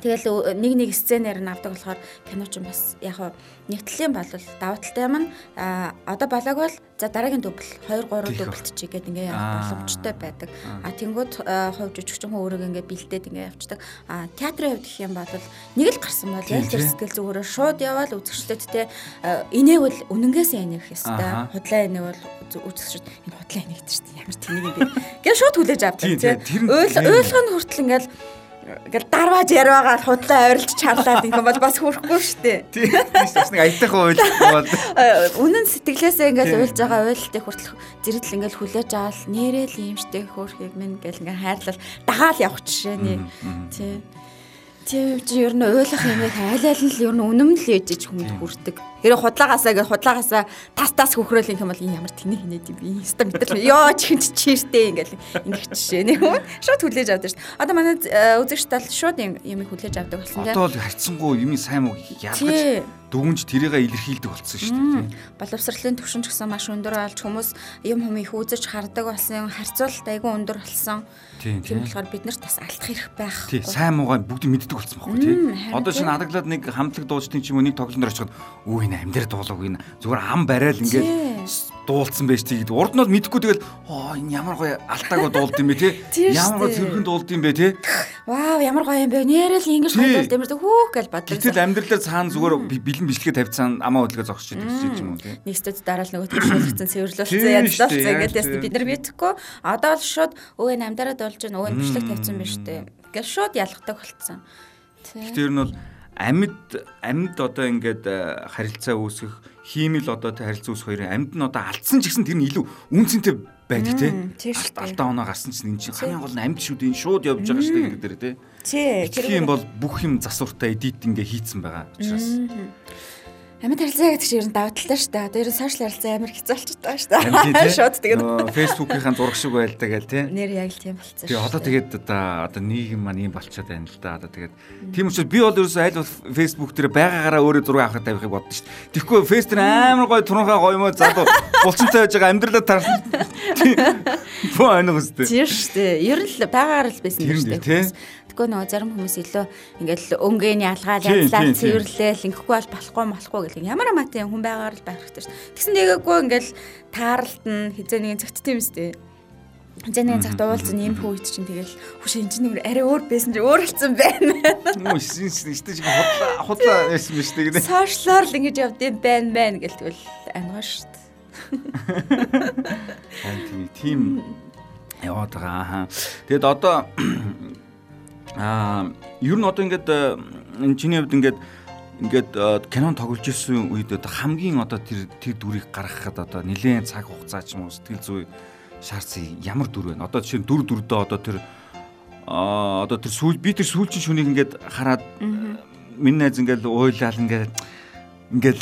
Speaker 1: Тэгэл нэг нэг сценээр нь авдаг болохоор кино ч бас яг хаа нэгтлийн бол даваа талтай юм а одоо болоог бол за дараагийн дубль 2 3 дубльт чи гэдэг ингээ боломжтой байдаг. А тэнгууд хувь жүжигчин хүн өөрөө ингээ бэлдээд ингээ явцдаг. А театрын хувьд гэх юм бол нэг л гарсан бол яг тэр сэтгэл зүгээрээ шууд яваад үзэгчлээдтэй инээвэл үнэнгээсээ инээх ёстой. Худлаа инээвэл үзэгчд энэ худлаа шүү дээ. Ямар тэнийг юм бэ? Гэ шууд хүлээж авдаг. Уйл уйлгын хүртэл ингээл Ингээл дарваж ярвагаа худлаа ойрлж чарлаад ингээм бол бас хүрхгүй дээ.
Speaker 2: Тийм бас нэг аятайхан уйл бол.
Speaker 1: Үнэн сэтгэлээсээ ингээл уйлж байгаа уйлтыг хүртэл зэрэгэл ингээл хүлээж авал нэрэл юмштэй хөөрхийг минь гэл ингээ хайрлал дагаал явах жишээний. Тийм. Тийм чи ер нь ойлгох юм яг аль аль нь л ер нь үнэм л ээжж хүнд хүрдэг. Хэрэг худлаагаасаа гэ худлаагаасаа тас тас хөхрөөл юм бол энэ ямар тэний хинээд юм би инста мэдэрч ёо чихэн чи чиртэй ингээл ингэх жишээ нэг хүн шууд хүлээж авдаг шүү. Одоо манай э, үзэгч тал шууд юм юм хүлээж авдаг болсон
Speaker 2: тийм. Одоо л хайцсангуу юм сайн муу ялгаж дүгнж тэрийгэ илэрхийлдэг болсон шүү дээ.
Speaker 1: Боловсролын төвшин ч гэсэн маш өндөр болж хүмүүс юм хүм их үзэж хардаг болсон, харьцуулалт айгүй өндөр болсон. Тийм болохоор бид нарт бас алдах хэрэг байх.
Speaker 2: Тийм сайн муугаа бүгд мэддэг болсон байхгүй тийм. Одоо шинэ адаглаад нэг хамтлаг дуучдын ч юм уу нэг тоглолтоор очиход үу энэ амьдэр дуулаг энэ зүгээр ам барайл ингээд дуулсан байж тийг урд нь бол мэдэхгүй тэгэл оо энэ ямар гоё алтаагаа дуулд юм бэ те *laughs* ямар гоё цэрхэн дуулд юм бэ те
Speaker 1: вау ямар гоё юм бэ. Нэрэл ингэж гоё дуулд юм бэ хүүх гэж бодлоо.
Speaker 2: Гэтэл амьдралаар цаана зүгээр бэлэн бичлэгээ тавьцсан амаа хөдөлгөө зогсож идэх юм уу те
Speaker 1: нэг стэд дараа л нөгөө төвшүүлсэн *coughs* цэвэрлүүлсэн янзлуулсан ингээд яст бид нар битгэхгүй одоо л шууд өө энэ амдараа дуулж байна өө энэ бичлэг тавьсан байна штэ гэж шууд ялгадаг болцсон.
Speaker 2: Тэгэхээр нь бол амьд амьд одоо ингээд э, харилцаа үүсгэх хиймэл одоо тэ харилцаа үүсэх хоёрын амьд нь одоо алдсан ч гэсэн тэр нь илүү үнцэнтэй байдаг те. Алдаа оноо гарсан чинь энэ чинь хамгийн гол нь амьд шүү дээ шууд явж байгаа шүү дээ гэдэг дээр те.
Speaker 1: Тий
Speaker 2: тэр юм бол бүх юм засвартай эдит ингээ хийцэн байгаа учраас
Speaker 1: Амьд харилцаа гэдэг чинь ер нь даваа талтай шүү дээ. Одоо ер нь сошиал харилцаа амар хэцүү болчиход байгаа шүү дээ. Шууд тэгээд
Speaker 2: фэйсбүүкийн зураг шиг байлдаг гэл тий.
Speaker 1: Нэр яг л тийм болчихсон.
Speaker 2: Тэгээ одоо тэгээд одоо нийгэм маань ийм болчиход байна л да. Одоо тэгээд тийм учраас би бол ерөөсөө аль бол фэйсбүүк дээр байгаагаараа өөрөө зураг авахыг тавихыг боддоо шүү дээ. Тэгэхгүй фэйс дээр амар гоё турхаа гоё мó залуу булчинтай байж байгаа амьдралаа тарсан. Боо энэ үстэй.
Speaker 1: Тийм шүү дээ. Ер нь л байгаагаар л байсан шүү дээ. Тэгэхгүй нөгөө зарим хүмүүс илүү ингээл өнгөний ялгаал янзлаад цэвэрлээл ингэхгүй бол болохгүй болохгүй гэх ямар амаатай хүн байгаар л байх хэрэгтэй шүү. Тэгсэн нэгээггүй ингээл таарлт нь хизээ нэгэн цагт тийм үстэй. Хизээ нэгэн цагт уулзсан юм хүү ит чинь тэгэл хүш энэ чинь арай өөр байсан чи өөр болсон байна.
Speaker 2: Муу шин шин чиг худлаа худлаа байсан биз дээ.
Speaker 1: Сошиалар л ингэж явдсан байна байна гэл тэгвэл ангаа шүү дээ.
Speaker 2: Аа тийм яваад байгаа. Тэгэд одоо Аа ер нь одоо ингээд э, энэ чиний хувьд ингээд ингээд э, кинон тоглож ирсэн үед одоо хамгийн одоо тэр тэр дүрийг гаргахад одоо нэлээд цаг хугацаа ч юм уу сэтгэл зүй шаардсан ямар дүр вэ? Одоо жишээ нь дүр дүрдөө одоо тэр аа одоо тэр сүүл би тэр сүүлчийн шүнийг ингээд хараад миний найз ингээд уйлал ингээд ингээд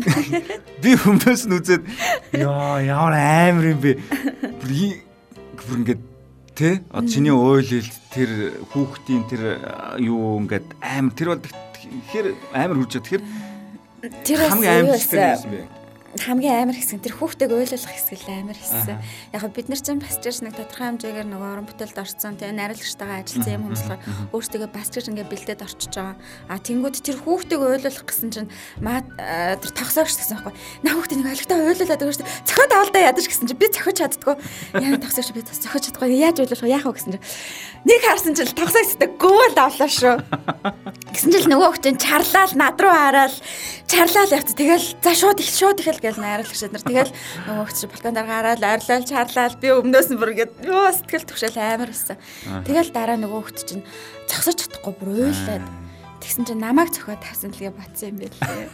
Speaker 2: *laughs* би хүмүүс нь үзээд яа ямар амар юм бэ? Бүр ингээд Тэ? Одоо чиний ойлэлт тэр хүүхдийн тэр юу ингээд амар тэр бол тэгэхээр амар хүрч байгаа. Тэгэхээр
Speaker 1: тэр
Speaker 2: хамгийн зүйл байсан бэ?
Speaker 1: Хамгийн амар хэсэг тэр хүүхдийг ойлгох хэсэг л амар хэсэг. Яг бид нар ч бас ч нэг тодорхой хэмжээгээр нөгөө орон бүтээлд орцсон тэгээ найруулагчтайгаа ажилласан юм хүмүүс болохоор өөрсдөө бас ч ингээ бэлдээд орчиж байгаа. А тэнгууд тэр хүүхдийг ойлгох гэсэн чинь маа тэр тогсоогч гэсэн байхгүй. На хүүхдээ нэг ойлгохтой ойлгуулад өгөөч. Цохиод авалдаа ядаж гэсэн чинь би цохиж чаддгүй. Яа тогсоогч би цохиж чаддгүй. Яаж ойлгох вэ? Яах вэ гэсэн чинь нэг харсан чинь тогсоогчтой гүйл авлаа шүү. Гэсэн чинь нөгөө хүүхдээ чарлал над руу хараад чарлал явц. Тэгэл за шууд их шууд их л гэл найруулагч нар. Тэгэл нөгөө хөч балкон дараа гараад ойрлол чарлал би өмнөөс нь бүр ингээд ёо сэтгэл төвшөл амар байсан. Тэгэл дараа нөгөө хөч чинь зогсож чадахгүй бүр уйлаад Тэгсэн чинь намайг цохоод тавьсан лгээ батсан юм байлээ.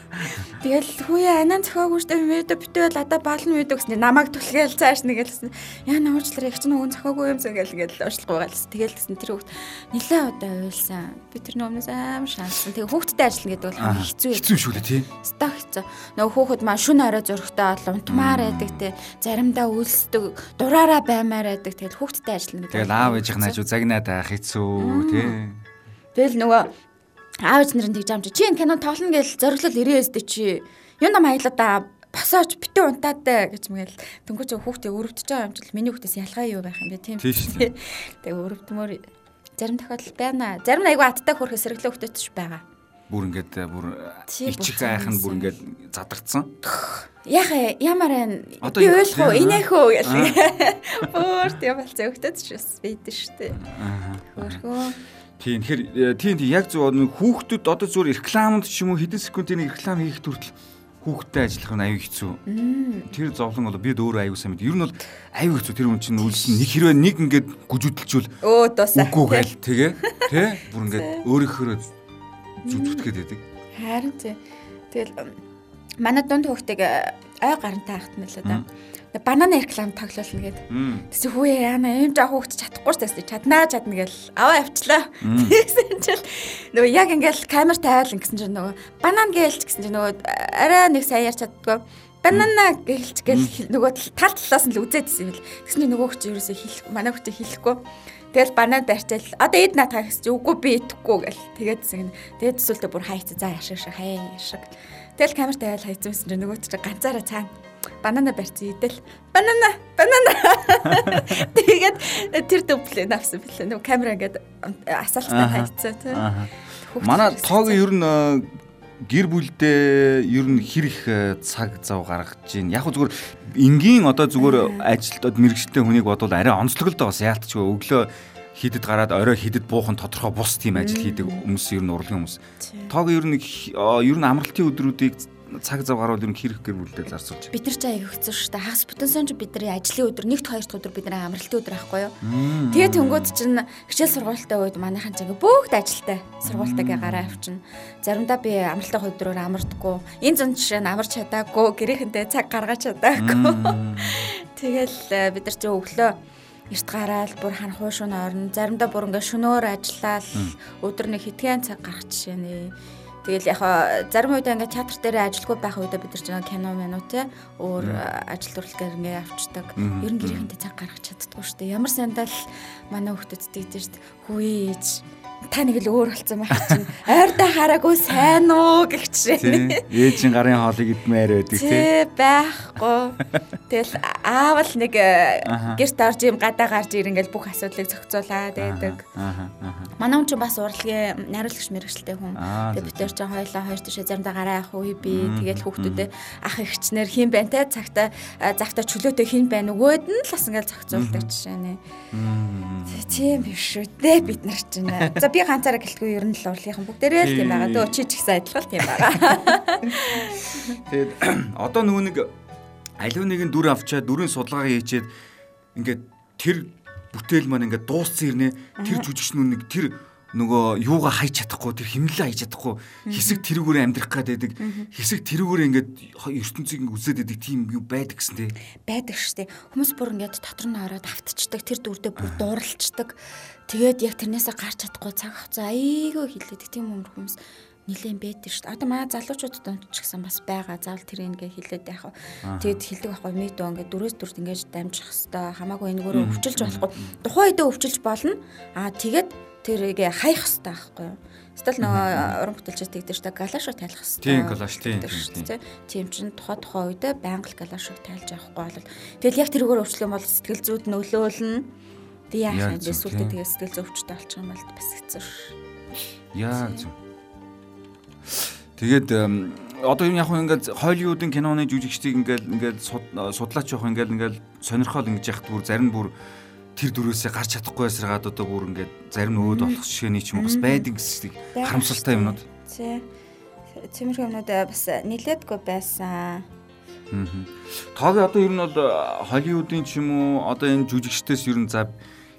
Speaker 1: Тэгэл хүүе анаа цохоогүй штэ видео битэл одоо болно видео гэснээр намайг түлгээл цааш нэг гэлсэн. Яа нөөжлөр их чинь өгөн цохоогүй юм зэгэл ингээл уушлахгүй галс. Тэгэл гэсэн тэр хүүхд нилээ удаа уйлсан. Би тэр нөөмнөөс аим шаасан. Тэгээ хүүхдтэй ажиллана гэдэг бол хэцүү юм.
Speaker 2: Хэцүү шүү дээ тий.
Speaker 1: Ста хэцүү. Нөгөө хүүхэд маань шүн орой зөрөгтэй бол унтмаар байдаг те. Заримдаа үлсдэг, дураараа баймаар байдаг. Тэгэл хүүхдтэй ажиллана гэдэг.
Speaker 2: Тэгэл аав ээжийнх нь ажуу загнаад байх хэцүү тий.
Speaker 1: Тэгэл нөгөө аав нарын тэгж амж чи энэ кино тоглоно гэж зориглол ирээсдэ чи юу нам аялаа да? Босооч битүү унтаад гэж мэгэл. Дөнгөж хүүхдээ өрөвдөж байгаа юм чил миний хүүхдээс ялгаа юу байх юм бэ? Тийм. Тэгээ өрөвдмөр. Зарим тохиолдол байна. Зарим айгүй аттай хөрөх сэргэлэн хүүхдүүд ч байгаа.
Speaker 2: Бүр ингээд бүр ичих айх нь бүр ингээд задарцсан.
Speaker 1: Яах ямар байна? Би ойлгох уу инээх үү гэл. Бүр тийм болцоо хүүхдүүд ч бас бийдэн штэ хөрхөө
Speaker 2: Тийм тэгэхээр тийм тийм яг зөв хүүхдүүд одоо зүгээр рекламд ч юм уу хэдэн секундын реклам хийх хүртэл хүүхдтэй ажиллах нь аюу хэцүү. Тэр зовлон бол би дөөр аюу сайн мэд. Ер нь бол аюу хэцүү тэр хүн чинь үлсэн нэг хэрвээ нэг ингээд гүжүүдэлчүүл
Speaker 1: өө дуусаа.
Speaker 2: Үгүй гээл тэгээ *laughs* тий бүр ингээд өөрийнхөө зүтгэхэд байдаг.
Speaker 1: Харин тий. Тэгэл манай дунд хүүхдийг ой гарантай хахт нь л да банана реклам тоглоулна гэдэг. Тэсээ хүүе яана юм жаа хөөгч чадахгүй ч гэсэн чаднаа чадна гэл аваа авчлаа. Тэгсэн чил нөгөө яг ингээл камер тавиал гэсэн чинь нөгөө банан гэлч гэсэн чинь нөгөө арай нэг сайн ярьж чаддгүй банана гэлч гэл нөгөө тал талаас нь л үзээдсэн юм бэл. Тэгсэн чинь нөгөө хүч ерөөсөө хэлэх манай хүчтэй хэлэхгүй. Тэгэл банан барьчаал одоо эд наатаа гэсэн чинь үгүй би идэхгүй гэл. Тэгээд зин тэгээд төсөлтөө бүр хайц за яшиг шиг хай яшиг. Тэгэл камер тавиал хайцсан чинь нөгөө чи ганцаараа цаана банана барьсан идэл. Банана банана. *laughs* Тэгээд тэр дублээ авсан билээ. Нөгөө камера ингээд асаалттай хайцсан тийм
Speaker 2: манай тоог ер нь э, гэр бүлдээ ер нь хэр их э, цаг зав гаргаж чинь яг зүгээр энгийн одоо зүгээр ажилд мэрэгчтэй хүнийг бодвол арай онцлог л да бас яалтчгүй өглөө хидэд гараад орой хидэд буухан тодорхой бус тийм ажил хийдэг хүмүүс ер нь урлагийн хүмүүс. Тоог ер нь ер нь амралтын өдрүүдийг цаг зав гарвал юм хэрэг гэр бүлдээ зарцуулж.
Speaker 1: Бид нар ч аяг өгцөн шүү дээ. Хагас бүтэн сон ч бидний ажлын өдөр нэгт хоёр дахь өдөр бидний амралтын өдөр байхгүй юу? Тэгээд тэнгууд чинь хичээл сургуультай үед манайхан ч ингээ бүгд ажилтай сургуультайгээ гараа авчина. Заримдаа би амралтын өдрөөр амардаггүй. Энэ зүүн жишээ нь амарч чадаагүй, гэрээхэндээ цаг гаргаж чадаагүй. Тэгэл э, бид нар чи өглөө эрт гараал бүр хан хуушуун орно. Заримдаа бүр ингээ шөнөөр ажиллаад өдөр нэг хэдхэн цаг гарах жишээ нэ Тэгэл яг зарим үед ингээд театр дээр ажилгүй байх үедээ бид нар ч кино меню те өөр ажил төрөлгээр ингээд авчдаг. Ер нь гэрээхэндээ цаг гаргах чаддгүй шүү дээ. Ямар сандал манай хүүхдүүд дийдэж шүү дээ. Хүйж та нэг л өөр болсон байх чинь ойрдоо хараагүй сайн уу гэх чинь.
Speaker 2: Ээжийн гарын хоолыг идмээр байдаг
Speaker 1: тий. байхгүй. Тэгэл аавал нэг э, гэрт орж юм гадаа гарч ир ингээл бүх асуудлыг зохицуулаад байдаг. Манай хүн ч бас урлагийн найруулагч мэрэгчлээ хүн. Тэгээ бид төр ч хоёлаа хоёр тишээ заримдаа гараа явах үе би тэгэл хүүхдүүдээ ах ихчнэр хин байна те цагта э, завта чөлөөтэй хин байна нөгөөд нь л бас ингээл зохицуулдаг жишээ нэ. Тийм биш үү дээ бид нар чинь. *laughs* За би ганцаараа гэлтгүй ер нь л урлагийнхан бүгдээрээ л тийм байгаа. Дөө чи ч ихсэн адилхан тийм байгаа. *laughs*
Speaker 2: Тэгээд *clears throat* одоо нөгөө нэг аливаа нэгэн дүр авчаад дүрийн судалгаа хийчихэд ингээд тэр бүтээл маань ингээд дууссан ирнэ. Тэр жүжигчнүүд нэг тэр нөгөө юугаа хайж чадахгүй тэр химнэлээ хайж чадахгүй хэсэг тэрүүгээр амьдрах гэдэг хэсэг тэрүүгээр ингээд ертөнцийг үзээд байдаг тийм юу байдаг гэсэн тий
Speaker 1: байдаг штэ хүмүүс бүр ингээд дотор нь ороод автчихдаг тэр дүрдээ бүр дууралцдаг тэгээд яг тэрнээсээ гарч чадахгүй цаг хугацаа айгүй хилээдэг тийм өмөр хүмүүс нилээн байдаг шүү дээ. Одоо манай залуучуудад ч гэсэн бас байгаа. Заавал тэр ингээ хилээд яах вэ? Тэгэд хилдэг байхгүй мэдөө ингээ дөрөөс дүрт ингэж дамжих хэвээр хамаагүй энэгөөрөө өвчилж болохгүй. Тухайн үедээ өвчилж болно. Аа тэгээд тэрийг хаях хэрэгтэй байхгүй юу? Эсвэл нөгөө уран бүтээлчд тэгдэж та галашо тайлах хэрэгтэй.
Speaker 2: Тийм галаш тийм
Speaker 1: тийм. Чин тухай тухай үедээ байнга л галашог тайлж авахгүй бол тэгэл яг тэргээр өвчлөн бол сэтгэл зүйд нөлөөлнө. Тэг яах юм бэ? Сүлдээ тэгээ сэтгэл зүйчтэй болчих юм бол бас хэцүү ш.
Speaker 2: Яа зү. Тэгээд одоо юм яг ингээд Холливуудын киноны жүжигчдийг ингээд ингээд судлаач явах ингээд ингээд сонирхол ингэж яхад бүр зарим бүр тэр дөрөөсөө гарч чадахгүй ясрагаад одоо бүр ингээд зарим өөд болох жишээний ч юм бас байдаг гэсэн харамсалтай юмнууд.
Speaker 1: Тий. Цэмэрхүү юмнууд бас нилээдгүй байсан.
Speaker 2: Тааги одоо ер нь бол Холливуудын ч юм уу одоо энэ жүжигчдээс ер нь за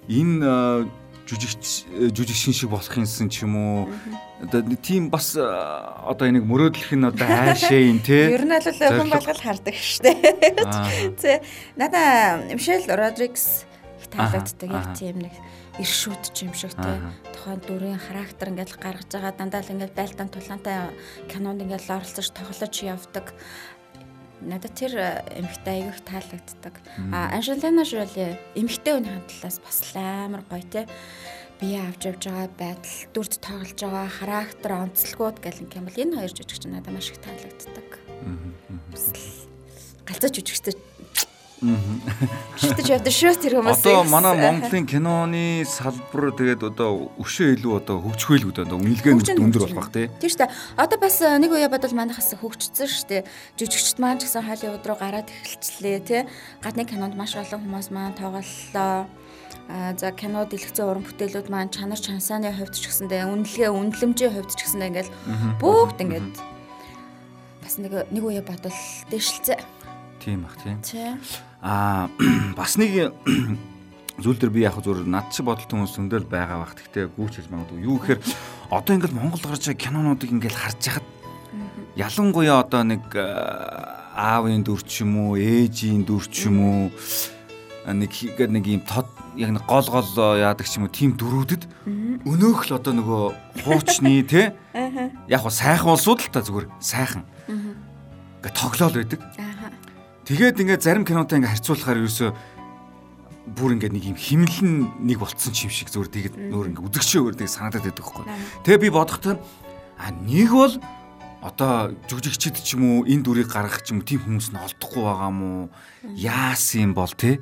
Speaker 2: энэ жүжигч жүжигчин шиг болох юмсан ч юм уу? Одоо тийм бас одоо энийг мөрөөдлөх нь одоо хайшаа юм те.
Speaker 1: Ер нь бол хүн болгол хардаг штэ. Зэ надаа Мишель Родригс таалагддаг яг тийм нэг иршүүд ч юм шиг те. Тухайн дүрийн характер ингээд гаргаж байгаа. Дандаа л ингээд байлдаан тулаантай кинонд ингээд оролцож тоглож явдаг надад тэр эмхтэй аягүйх таалагддаг. А Анжелина Жоли эмхтэй үн хандлаас бас амар гоё те бие авч явж байгаа байдал, дүрд тоглож байгаа характер, онцлогуд гэл юм бол энэ хоёр жүжигч надад маш их таалагддаг. Галзуу жүжигчтэй Шүтэж явдаг шүү тэр хүмүүс.
Speaker 2: Одоо манай Монголын киноны салбар тэгээд одоо өшөө илүү одоо хөгжихөйлгүүд одоо үнэлгээ нь өндөр болох бах тий.
Speaker 1: Тийм шүү дээ. Одоо бас э, нэг үе бодвол манайхаас хөгжсөн шүү дээ. Жүжигчд маань ч гэсэн Холливуд руу гараад эхэлчлээ тий. Гадны кинонд маш олон хүмүүс маань тоглолоо. А за кино дэлгэцэн уран бүтээлүүд маань чанар чансааны хувьд ч гэсэндээ үнэлгээ үнэлэмжийн хувьд ч гэсэндээ ингээл бүгд ингээд бас нэг нэг үе бодвол дэвшилцээ.
Speaker 2: Тийм бах тийм. Аа *clears throat* бас нэг *clears throat* зүйл төр би яг зүгээр над чи бодолт хүмүүс өндөл байгаа бах. Гэхдээ гүүч хэл магадгүй. Юу гэхээр одоо ингээл Монгол гарч кинонуудыг ингээл харж хахад ялангуяа одоо нэг аавын дүр ч юм уу, ээжийн дүр ч юм уу нэг гээд нэг юм тод яг нэг гол гол яадаг ч юм уу тийм дөрүүдэд өнөөх л одоо нөгөө хуучны те яг хоо сайхан улсууд л та зүгээр сайхан. Гэ тоглоал байдаг. Тэгээд ингээд зарим кинотой ингээд харьцуулахаар ерөөсөө бүр ингээд нэг юм химлэн нэг болцсон ч юм шиг зүгээр тэгээд нөр ингээд үдгчээ өөр тэгээд санагдаад байдаг хгүй. Тэгээ би бодохдоо а нэг бол одоо жүжигчд ч юм уу энэ дүрийг гаргах ч юм тийм хүмүүс нь олдохгүй байгаа мó яасан юм бол те?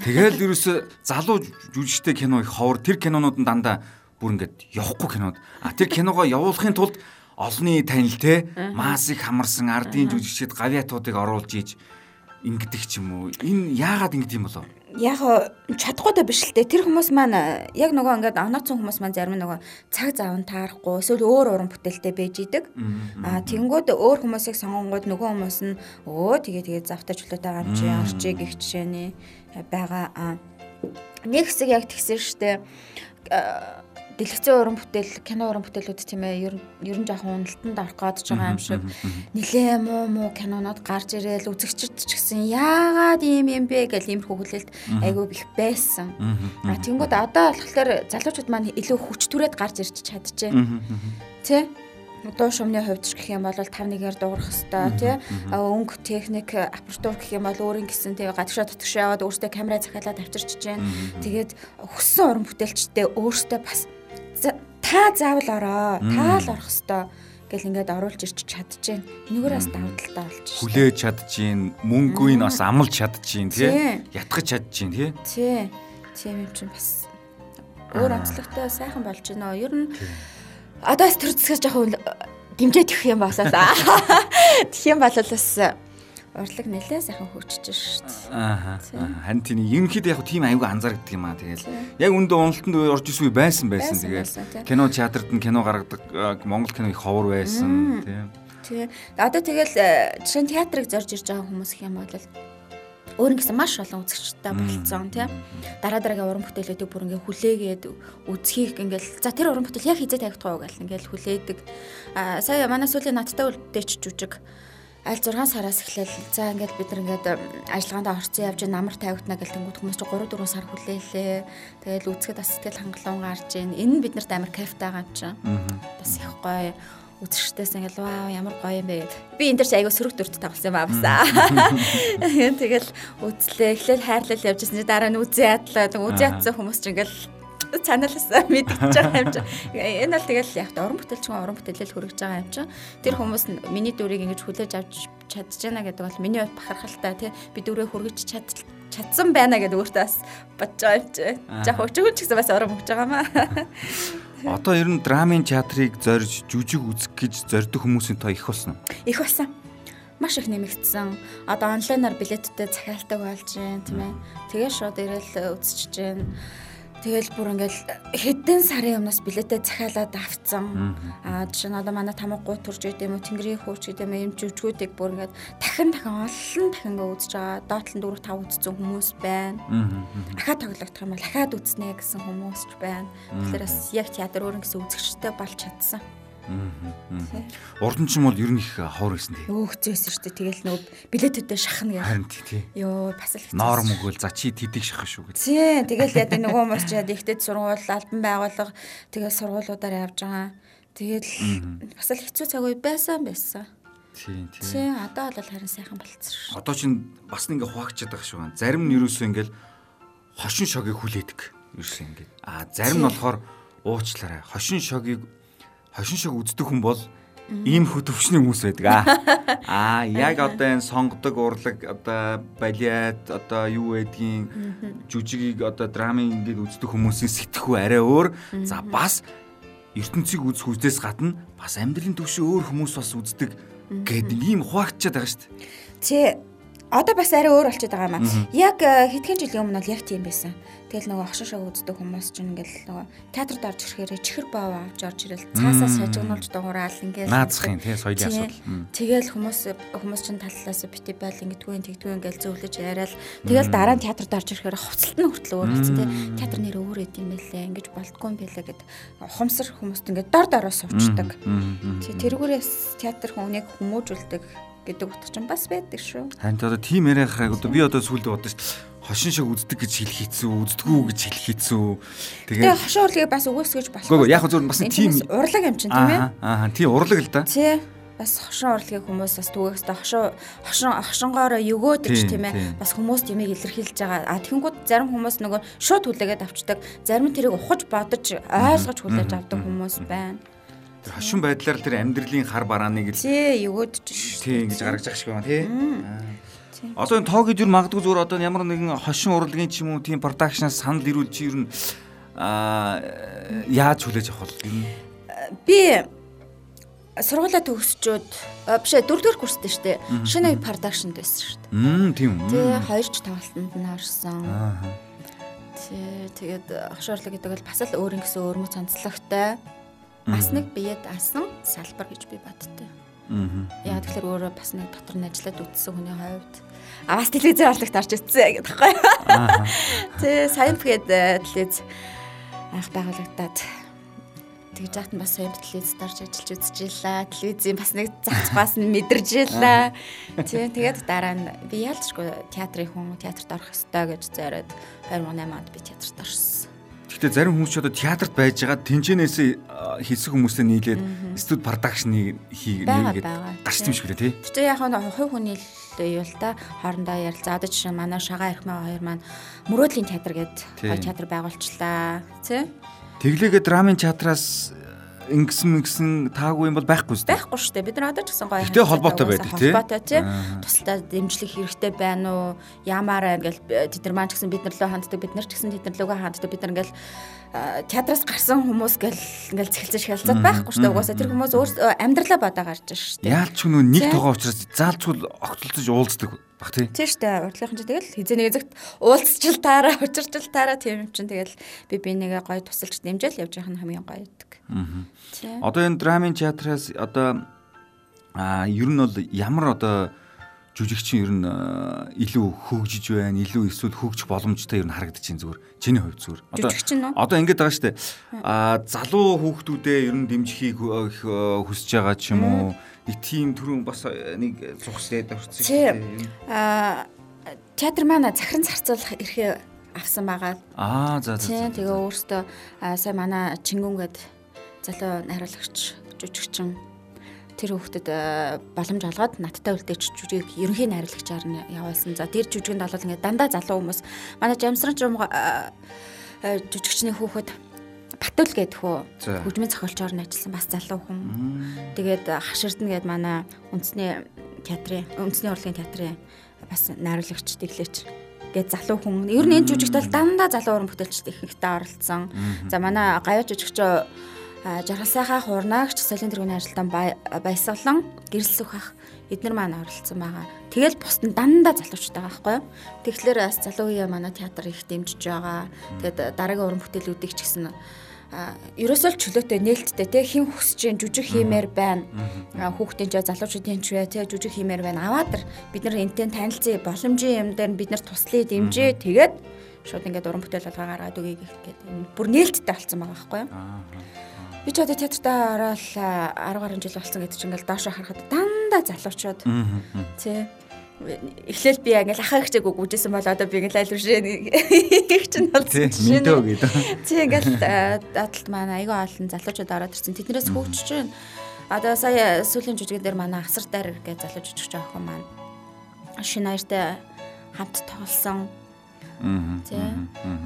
Speaker 2: Тэгэл ерөөсө залуу жүжигчтэй кино их ховор тэр кинонууд нь дандаа бүр ингээд явахгүй кинод. А тэр киногоо явуулахын тулд олонний танил те? Маасыг хамарсан ардын жүжигчд гавьятуудыг оруулж ийж ингэдэг ч юм уу. Энэ яагаад ингэдэг юм болов?
Speaker 1: Яг чадахгүй да биш л дээ. Тэр хүмүүс маань яг нөгөө ингээд онооцсон хүмүүс маань зарим нөгөө цаг зав нь таарахгүй эсвэл өөр уран бүтээлтэй байж идэг. Аа тэнгууд өөр хүмүүсийг сонгонгууд нөгөө хүмүүс нь өө тэгээ тэгээ завтай чөлөөтэй гамч орчиг их жишээний байгаа. Нэг хэсэг яг тэгсэн штэ дэлгэцэн уран бүтээл, кино уран бүтээлүүд тийм ээ ер нь жоохон уналтанд орох гээд байгаа юм шиг. Нилээ муу муу кинонод гарч ирээл үзэгчд ч гэсэн яагаад ийм юм бэ гэл иймэрхүү хүлээлт айгүй их байсан. А тэнгууд одоо болохоор залуучууд маань илүү хүч түрээд гарч ирч чадчихжээ. Тэ? дуу шумны хувьд ч гэх юм бол 5-1-ээр дуурах хэвээр тий өнгө техник аппаратур гэх юм бол өөрийн гэсэн тий гадагшаа дотгошоо яваад өөртөө камера захиалаад авчирч जैन тэгээд өссөн уран бүтээлчтэй өөртөө бас та заавал ороо. Та л орох ёстой гэл ингээд оруулж ирч чадчихээн. Энэгээрээс давуу талтай болж
Speaker 2: шүү. Хүлээж чадчихээн, мөнгөийг бас амлж чадчихээн тий. Ятгах чадчихээн тий.
Speaker 1: Тий. Тийм юм чинь бас өөр онцлогтой сайхан болж байна. Ер нь одоо бас төр зэсгэж яг дэмжээ тэх юм басаасаа. *laughs* Тэх юм бол бас урлаг нэлээ сайхан хөгжиж шүү дээ.
Speaker 2: Аа. Харин тийм ерөнхийдөө яг тийм аюулгүй анзаардаг юм аа. Тэгэл яг үндэ уналтанд орж үе байсан байсан. Тэгэл кино театрт нь кино гаргадаг Монгол кино их ховор байсан тийм.
Speaker 1: Тий. Одоо тэгэл э, жишээ нь театрыг зорж ирж байгаа хүмүүс их юм бол өөр ингэсэн маш олон үзэгчтэй болцсон тийм дараа дараагийн уран бүтээлүүдийг бүр ингээ хүлээгээд үзхийг ингээл за тэр уран бүтээл яг хизээ тавигдах уу гэл ингээл хүлээдэг а сая манай сүүлийн надтай үлдээч жүжиг аль 6 сараас эхлээл за ингээд бид нар ингээд ажиллагаанд орцсон явж намар тавигдана гэл тэнгууд хүмүүс чи 3 4 сар хүлээлээ. Тэгэл үзэхэд бас сэтгэл хангалуун гарч ийн. Энэ нь биднэрт амар кайфтай байгаа юм чинь. Бас их гоё үзэгчдээс ингээд вау ямар гоё юм бэ гэд. Би энэ дэр чи айгуу сөрөг дүрт тоглосон юм аавсаа. *laughs* Тэгэл үзлээ. Эхлээл хайрлал явж ирсэн чи дараа нь үзээ ядлаа. Үзээ ятсан хүмүүс чи ингээд цаналаас мэдчихэж байгаа юм чинь. Энэ бол тэгэл яг уран бүтээлч уран бүтээлэл хүрэж байгаа юм чинь. Тэр хүмүүс миний дүрийг ингэж хүлээж авч чадж байна гэдэг бол миний хувьд бахархалтай тий. Би дүрээ хүргэж чад чадсан байна гэдэг өөртөө бас бодож байгаа юм чи. Жах өчгөн ч гэсэн бас урам өгч байгаа маа. *laughs*
Speaker 2: Одоо ер нь драмын театрыг зорж жүжиг үзэх гэж зорддог хүмүүсийн тоо их болсон.
Speaker 1: Их болсон маш их нэмэгдсэн. Одоо онлайнаар билеттэй захиалдаг болж байна тийм ээ. Тэгээ шууд ирээл үзчихэж байна. Тэгэл бүр ингээл хэдэн сарын өмнөөс билетээ захиалаад авцсан. Аа жишээ нь одоо манай тамгаггүй турж гэдэг юм уу, тэнгэрийн хөөч гэдэг юм жүжгүүдийг бүр ингээд дахин дахин олон дахин ингээд үзэж байгаа. Доотлон 4 5 үзсэн хүмүүс байна. Ахаа тоглогдох юм бол ахаад үзнэ гэсэн хүмүүс ч байна. Тэгэхээр бас яг театр өөрөнгө гэсэн үзэгчтэй болж чадсан.
Speaker 2: Урд нь ч юм бол ер нь их ховор гэсэн тий.
Speaker 1: Өөх зөөсөн шүү дээ. Тэгэл нүүд билетүүдээ шахна гэх.
Speaker 2: Харин тий.
Speaker 1: Йоо бас л
Speaker 2: норм өгөөл за чи тэдийг шахах шүү гэж.
Speaker 1: Тий. Тэгэл яа нөгөө хүмүүс ч яа ихтэд сургууль албан байгууллага тэгэл сургуулиудаар явж байгаа. Тэгэл бас л хэцүү цаг үе байсан байсан.
Speaker 2: Тий, тий.
Speaker 1: Тий, одоо бол харин сайхан болцсон
Speaker 2: шүү. Одоо чинь бас нэг ингээ хуваагчаад байгаа шүү. Зарим нь юусоо ингээл хошин шогийг хүлээдэг. Юусоо ингээ. А зарим нь болохоор уучлаарай. Хошин шогийг хошин шиг үздэг хүн бол ийм хөө төвчний хүмүүс байдаг аа. Аа *laughs* яг одоо энэ сонгодог урлаг одоо балет одоо юу байдгийг жүжигийг одоо драмын ингээд үздэг хүмүүсийн сэтгэхүй арай өөр. За бас ертөнцийг үзэх үедээс гадна бас амьдралын төвшин өөр хүмүүс бас үздэг гэдэг ийм хуваагдчихад байгаа шүү дээ.
Speaker 1: Тий одоо бас арай өөр болчиход байгаа юм аа. Яг э, хэдхэн жилийн өмнө бол яг тийм байсан. Тэгэл нөгөө хошин шог үздэг хүмүүс чинь ингээл нөгөө театрт орж ирэхээр чихэр боо авч орж ирэл цаасаа сажигнуулж дугураал ингээл
Speaker 2: наацхийн тий соёлын асуудал.
Speaker 1: Тэгэл хүмүүс хүмүүс чинь таллаас бити байл ингэдэггүй тэгдэггүй ингээл зөвлөж яриад тэгэл дараа нь театрт орж ирэхээр хувцалт нь хүртэл өөр болсон тий театр нэр өөр эд юм байлээ ингэж болтгүй юм байлээ гэд хумсар хүмүүст ингээд дор дороо суучдаг. Тэргүүрээс театр хүнийг хүмүүжүүлдэг гэдэг утга чинь бас байдаг шүү.
Speaker 2: Харин одоо тийм яриах хайг одоо би одоо сүулдэ бодсон шүү хошин шиг үздэг гэж хэлэх хэцүү, үздэггүй гэж хэлэх хэцүү.
Speaker 1: Тэгээ хошин урлагийг бас өгөөсгөж болох.
Speaker 2: Гэхдээ яг зөв бас тийм
Speaker 1: урлаг юм чинь тийм ээ.
Speaker 2: Аа тийм урлаг л да.
Speaker 1: Тий. Бас хошин урлагийг хүмүүс бас түгэхстэй хошин хошин хошингоороо өгөөдөж тийм ээ. Бас хүмүүст юмыг илэрхийлж байгаа. А тэгэнгүүт зарим хүмүүс нөгөө шууд хүлээгээд авчдаг. Зарим нь тэрийг ухаж бодож ойлгож хүлээж авдаг хүмүүс байна.
Speaker 2: Тэр хошин байдлаар тэр амьдралын хар барааныг
Speaker 1: л тий өгөөдөж
Speaker 2: тий ингэж гаргаж ах шиг байна тий. Одоо энэ тоо гэж юу магадгүй зүгээр одоо ямар нэгэн хошин урлагийн ч юм уу тийм продакшнаас санал ирүүл чи ер нь аа яаж хүлээж авах вэ?
Speaker 1: Би сургуулаа төгсчөөд биш ээ дөрөвдүгээр курстэй шүү дээ. Шинэ продакшнд байсан шүү дээ.
Speaker 2: Мм тийм үү.
Speaker 1: Тэ хоёр ч тавалтанд нь орсон. Аа. Тэ тэгээд хошин урлаг гэдэг бол бас л өөр юм гэсэн өөрмөц онцлогтой. Бас нэг биед асан салбар гэж би боддтой. Аа. Яа тэгэхээр өөрөө бас нэг дотор нь ажиллаад үтсэн хүний хувьд А бас телевизээр орлагт орж ирсэн гэдэг байхгүй. Тэ сайн гээд э, телевиз анх байгуулагдаад тэгж яахад бас сайн телевизд орж ажиллаж үзчихлээ. Телевизийн бас нэг зацгаас нь мэдэржээ. Тий тэгээд дараа нь би ялчгүй театрын хүн театрт орох ёстой гэж зориод 2008 онд би театрт орсон.
Speaker 2: Гэхдээ зарим хүмүүс ч одоо театрт байж байгаа тэнцэнээс хийсэн хүмүүстэй нийлээд студ продакшныг хийгээд гарч юм шиг лээ тий.
Speaker 1: Тэгтээ яг нь хувь хүний юу л та хоорондоо ярилцаа. Одоо жишээ манай Шагаа Эрхмээ хоёр маань мөрөөдлийн театр гэдэг гоё театр байгуулчлаа. Тэ?
Speaker 2: Тэглээгээ драмын театраас ингэсэн мэгсэн таагүй юм бол байхгүй
Speaker 1: шүү дээ. Байхгүй шүү дээ. Бид нар одоо ч гэсэн гоё.
Speaker 2: Гэтэ холбоотой байдаг
Speaker 1: тийм. Холбоотой тийм. Тусдаа дэмжлэх хэрэгтэй байна уу? Ямаараа ингээл тэд нар маань ч гэсэн бид нар лөө ханддаг, бид нар ч гэсэн тэд нар лөөгөө ханддаг. Бид нар ингээл театраас гарсан хүмүүс гэл ингээл цэхэлцэж шалцаад байхгүй шүү дээ. Угаасаа тэр хүмүүс өөр амьдралаа бодоо гарч шүү дээ.
Speaker 2: Яалч нү нэг тоогоо учраас заалцгүй огтлолцож уулздаг баг тий.
Speaker 1: Тийм шүү дээ. Урдлынхан чи тэгэл хизээ нэг зэгт уулзчил таараа, учирчил таараа тийм юм чин тэгэл би би нэгэ гоё тусалж дэмжээл явж явах нь хамгийн гоё гэдэг.
Speaker 2: Аа. Одоо энэ драмын театраас одоо а ер нь бол ямар одоо жүжигчин ер нь илүү хөгжиж байна, илүү эсвэл хөгжих боломжтой ер нь харагдаж байна зүгээр. Чиний хувьд зүгээр.
Speaker 1: Одоо
Speaker 2: одоо ингэж байгаа шүү дээ. А залуу хүүхдүүдээ ер нь дэмжихийг хүсэж байгаа ч юм уу нэг тийм төрүн бас э, нэг зурхсээд орсон
Speaker 1: шүү дээ. Аа театр маань захиран зарцуулах эрхээ авсан байгаа.
Speaker 2: Аа за за.
Speaker 1: Тэгээ өөртөө сая манай Чингүн гээд залуу найруулагч жүжигчин тэр хүүхдэд боломж олгоод надтай үлдээч жүжиг ерөнхий найруулагчаар нь явуулсан. За тэр жүжигэнд бол ингээд дандаа залуу хүмүүс манай Жамсран журм жүжигчний хүүхэд Батүл гэдэг хөө хөгжмийн зохиолчоор нь ажилласан бас залуу хүн. Тэгээд хаширдна гэд манай үндэсний театрын үндэсний урлагийн театрын бас найруулагч тэглээч гээд залуу хүн. Ер нь энэ жүжигт бол дандаа залуу уран бүтээлчд их ихтэй оролцсон. За манай гаяа жүжигч жаргалсайхаа хурнаагч солин тэргүүний ажилтан баясгалан гэрэлсүх ах эднэр маань оролцсон байгаа. Тэгэл бусд нь дандаа залуучтай байгаа байхгүй юу? Тэгэхээр бас залуу үеэ манай театр их дэмжиж байгаа. Тэгээд дараагийн уран бүтээлүүдийг ч гэсэн ерөөсөө чөлөөтэй нээлттэй те хин хүсэж जैन жүжиг хиймээр байна. Хүүхдийн ч залуучуудын ч вэ те жүжиг хиймээр байна. Аваад бид нар энтэй танилцъя боломжийн юм дээр бид нар туслая дэмжээ. Тэгээд шууд ингээд уран бүтээл болгоо гаргаад үгүй гэхэд бүр нээлттэй болсон байгаа байхгүй юу? Би ч одоо театртаа ороод 10 гаруй жил болсон гэдэг чинь ингээл доошо харахад дандаа залуучууд тий эхлээл би ингээл ахаа ихчээг үгүйжсэн бол одоо би ингээл айл үшээ их чинь болсон
Speaker 2: мэдөө гэдэг.
Speaker 1: Тий ингээл дадалт маань аягүй олон залуучууд ороод ирсэн. Тэднээс хөгжиж байна. Одоо сая сүүлийн жүжигэн дээр манай асар дайр гэж залуу жүжигч охин маань шинэ аяртай хамт тоглосон. Тий.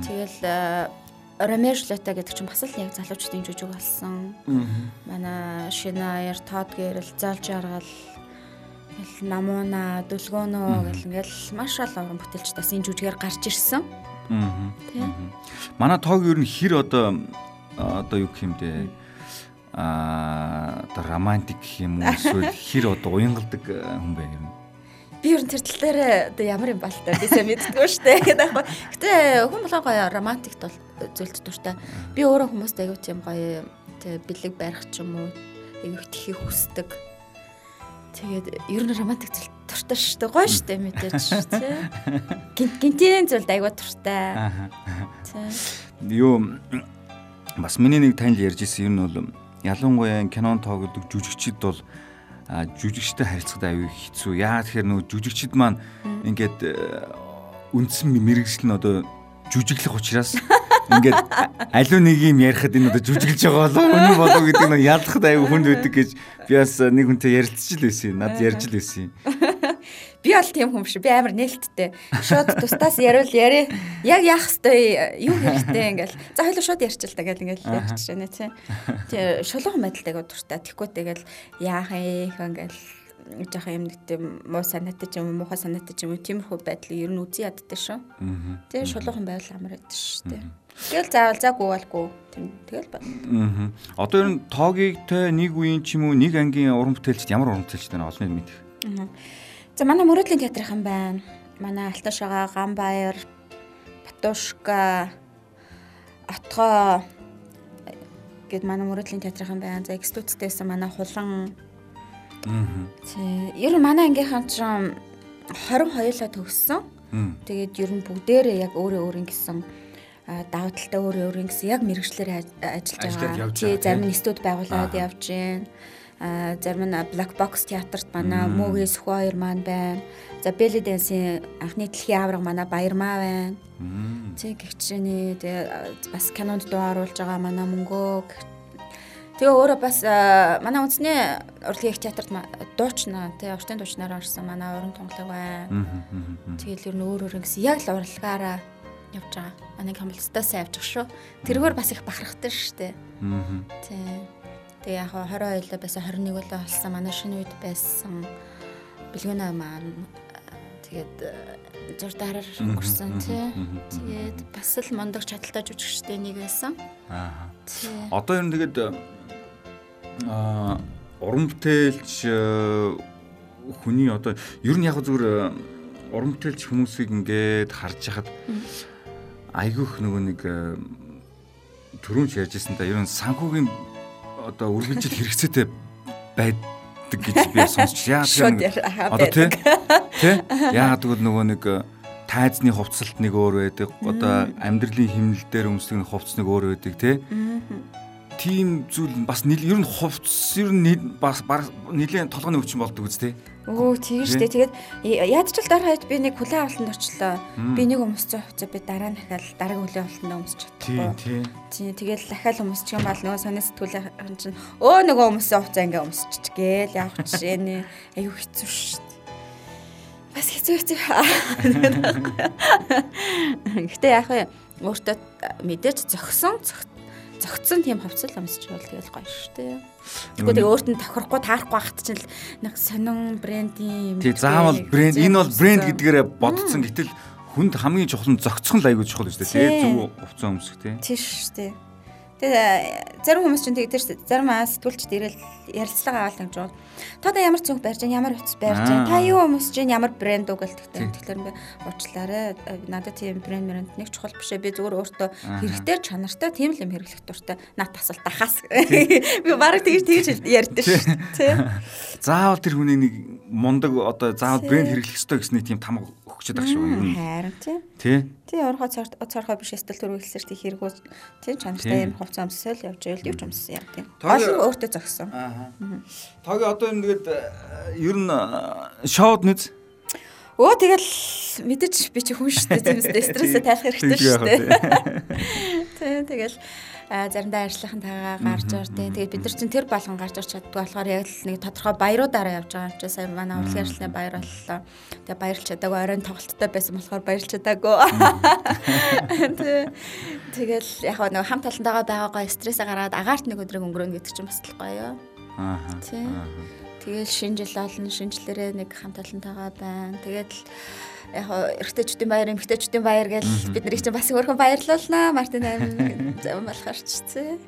Speaker 1: Тэгэл Ромео Жулета гэдэг чинь бас л яг залуучдын жүжиг болсон. Манай шинэ аяр Тод гэрэл залж аргал Ингээл намууна, дүлгөөнөө гэл ингээл маш олон уран бүтээлч бас энэ жүжигээр гарч ирсэн.
Speaker 2: Аа. Тийм. Манай тоог ер нь хэр одоо одоо юу гэх юм бэ? Аа одоо романтик гэх юм уу эсвэл *laughs* хэр одоо уянгалдаг хүн бэ ер нь?
Speaker 1: Би ер нь тэр тал дээр одоо ямар юм балтай би сайн мэддэггүй шүү дээ гэдэг аахгүй. Гэтэ хүн болгоо гоё романтикт бол зүйлд дуртай. Би өөрөө хүмүүст аягүй тийм гоё тэг бэлэг барих ч юм уу аягүй тхийг хүсдэг Тэгээд ер нь романтик зүйл туртай шүү дээ. Гоё шүү дээ мэдээж тий. Гинт гинтийн зүйлд айгуу туртай.
Speaker 2: Тий. Юу бас миний нэг танил ярьж исэн юм нь бол ялангуяа кинон тоглодог жүжигчид бол жүжигчтэй харилцахад аюу хэцүү. Яа тэгэхээр нөгөө жүжигчид маань ингээд э, үндсэн мэрэгжил нь одоо жүжиглэх учраас ингээд аливаа нэг юм ярихад энэ одоо жүжиглж байгаа болов өнөө болов гэдэг нь ядлахад аюу хүнд байдаг гэж би бас нэг хүнтэй ярилцж л байсан. Над ярьж л байсан. *laughs*
Speaker 1: Би бол тийм хүн биш. Би амар нээлттэй. Шууд тустаас яриул яри. Яг яах хэвтэй юу хэрэгтэй ингээл. За хоёул шууд ярьчих л та гэл ингээл ярьчих шэнэ тий. Тий шулуун байдалтай дуртай. Тэггүй тэгэл яах юм ингээл жоох юм нэг тийм муу санаатай ч юм уу муухай санаатай ч юм уу тиймэрхүү байдлыг ер нь үзий яддаг шүү. Тэгээ шулуухан байвал амар байдаг шүү дээ. Тэгэл заавал заагүй болгүй тийм тэгэл байна.
Speaker 2: Аа. Одоо ер нь тоогийг те нэг үеийн ч юм уу нэг ангийн уран бүтээлчд ямар уран бүтээлчтэй нэ олны мэдэх.
Speaker 1: Аа. За манай мөрөдлийн театрын байна. Манай Алташгаа, Ганбаяр, Батушка, Отгоо гэд манай мөрөдлийн театрын байна. За экстуцтэйсэн манай хулан Тий. Ер нь манай ангийнхан ч 22-лаа төгссөн. Тэгээд ер нь бүгдээрээ яг өөрөө өөрийн гэсэн даваа талтай өөрөө өөрийн гэсэн яг мэрэгчлэр ажиллаж байгаа. Тий, зарим нь студ байгуулад явж байна. Зарим нь Black Box театрт манай Мөгийн Сүхбаяр маань байна. За Belly Dance-ийн анхны дэлхийн авраг манай Баярмаа байна. Тий, гихчний тэгээ бас кинонд дуу оруулж байгаа манай Мөнгөө Тэгээ өөрөө бас манай үндэсний урлагийн их театрт дуучна тий уртын дуучнаар орсон манай уран тунгалаг байна. Тэгэл ер нь өөр өөр гэсэн яг л урлагаараа явж байгаа. Манай явж байгаа шүү. Тэргээр бас их бахархтай шүү дээ. Тий. Тэгээ яг 22 лөө байсан 21 лөө болсон манай шинэ үед байсан бэлгүүнаа маань тэгээд зурдаараар өнгөрсөн тий. Тэгээд бас л мондог чадaltaй жүжигчтэй нэг байсан.
Speaker 2: Аа. Одоо ер нь тэгээд а уран бүтээлч э, хүний одоо ер нь яг зүгээр э, уран бүтээлч хүмүүсийг ингээд харж хахад айгүйх нөгөө нэг э, түрүүнч ярьжсэн та. Ер нь санхүүгийн одоо үргэлжил хэрэгцээтэй байдаг гэж би сонсч яа *laughs* одоо тий? Яагаад гэвэл нөгөө нэг тайзны хувцалт нэг өөр байдаг. Одоо амьдралын хэмнэл дээр өмсгөх хувцс нэг өөр байдаг тий тийм зүйл бас ер нь хувцс ер нь бас нэлийн толгойн өвчин болдог үст те.
Speaker 1: Өө тийм шүү дээ. Тэгээд яаж ч л дараа хаяад би нэг хүлэн авалтанд очлоо. Би нэг өмссөн хувцас би дараа нь дахиад дараагийн хүлэн авалтанд өмсч чадахгүй. Тийм тийм. Тэгээд дахиад өмсчих юм бол нөгөө сони сэтгүүлийн чинь өө нөгөө өмссөн хувцас ингээ өмсчих гээл явах жишээ нэ. Аюу хэцүү шүү дээ. Бас хэцүү хэцүү. Гэтэ яах вэ? өөртөө мэдээж зөксөн зөгцсөн тийм хувцал өмсч бол тэгэл гоё шүү дээ. Тэгвэл тэгээ өөрт нь тохирохгүй таарахгүй байхад чинь нэг сонин брендийн
Speaker 2: Тий заавал брэнд энэ бол брэнд гэдгээрээ бодсон гэтэл хүнд хамгийн чухал нь зөгцсөн л айгүй чухал шүү дээ. Тэгээ зөв хувцас өмсөх тий.
Speaker 1: Тий шүү дээ. Тэгээ зарим хүмүүс чинь тэгдэг шүү. Зарим аа сэтгүүлчд ирэл ярилцлага аваад гэж байна. Та да ямар цүнх барьж ямар утас барьж. Та юу хүмүүс чинь ямар брэнд үг гэлтэгтэй. Тэгэхээр би уучлаарай. Надад тийм брэнд брэнд нэг чухал биш ээ. Би зүгээр өөртөө хэрэгтэй чанартай тийм л юм хэрэглэх дуртай. Наад тасалт ахаас. Би бараг тэгж тэгж ярьдээ шүү дээ.
Speaker 2: Заавал тэр хүний нэг мундаг одоо заавал брэнд хэрэглэх ёстой гэсний тийм тамга өгчөд байгаа шүү
Speaker 1: юу. Харин тий.
Speaker 2: Тий.
Speaker 1: Тий орхоо цорхоо биш эсвэл төрүүлсээр тий хэрэггүй тий чанартай юм хувцас өмсөөл явж байл юу ч өмссөн яг тийм. Гол өөртөө зогсон. Аа.
Speaker 2: Тоги одоо юм тэгээд э, ер нь э, шоуд нэз
Speaker 1: Өө тэгэл мэдээж би чи хүн шүү дээ. Тиймээс стрессээ тайлах хэрэгтэй шүү дээ. *laughs* Тий, тэгэл заримдаа ажлынхан тагаа гарч ордیں۔ Тэгээд бид нар чинь тэр болгон гарч орч чаддгүй болохоор яг л нэг тодорхой баяруудаараа явж байгаа юм чи сая манай урлагийн ажлын баяр боллоо. Тэгээд баярлж чадаагүй оройн тоглолттой байсан болохоор баярлж чадаагүй. Тэгэл яг нэг хамт талантайгаа байгаагаа стрессээ гаргаад агаарт нэг өдрийг өнгөрөөнө гэдэг чинь бас л гоё. Аа. Тий. Тэгэл шинэ жил олон шинэ жилээрээ нэг хамт талантайгаа байна. Тэгээд яг эрэгтэйчүүдийн баяр, эмэгтэйчүүдийн баяр гэж бид нарыг чинь бас өөрхөн баярлуулнаа. Мартин аймаг зам болохоор ч зэ.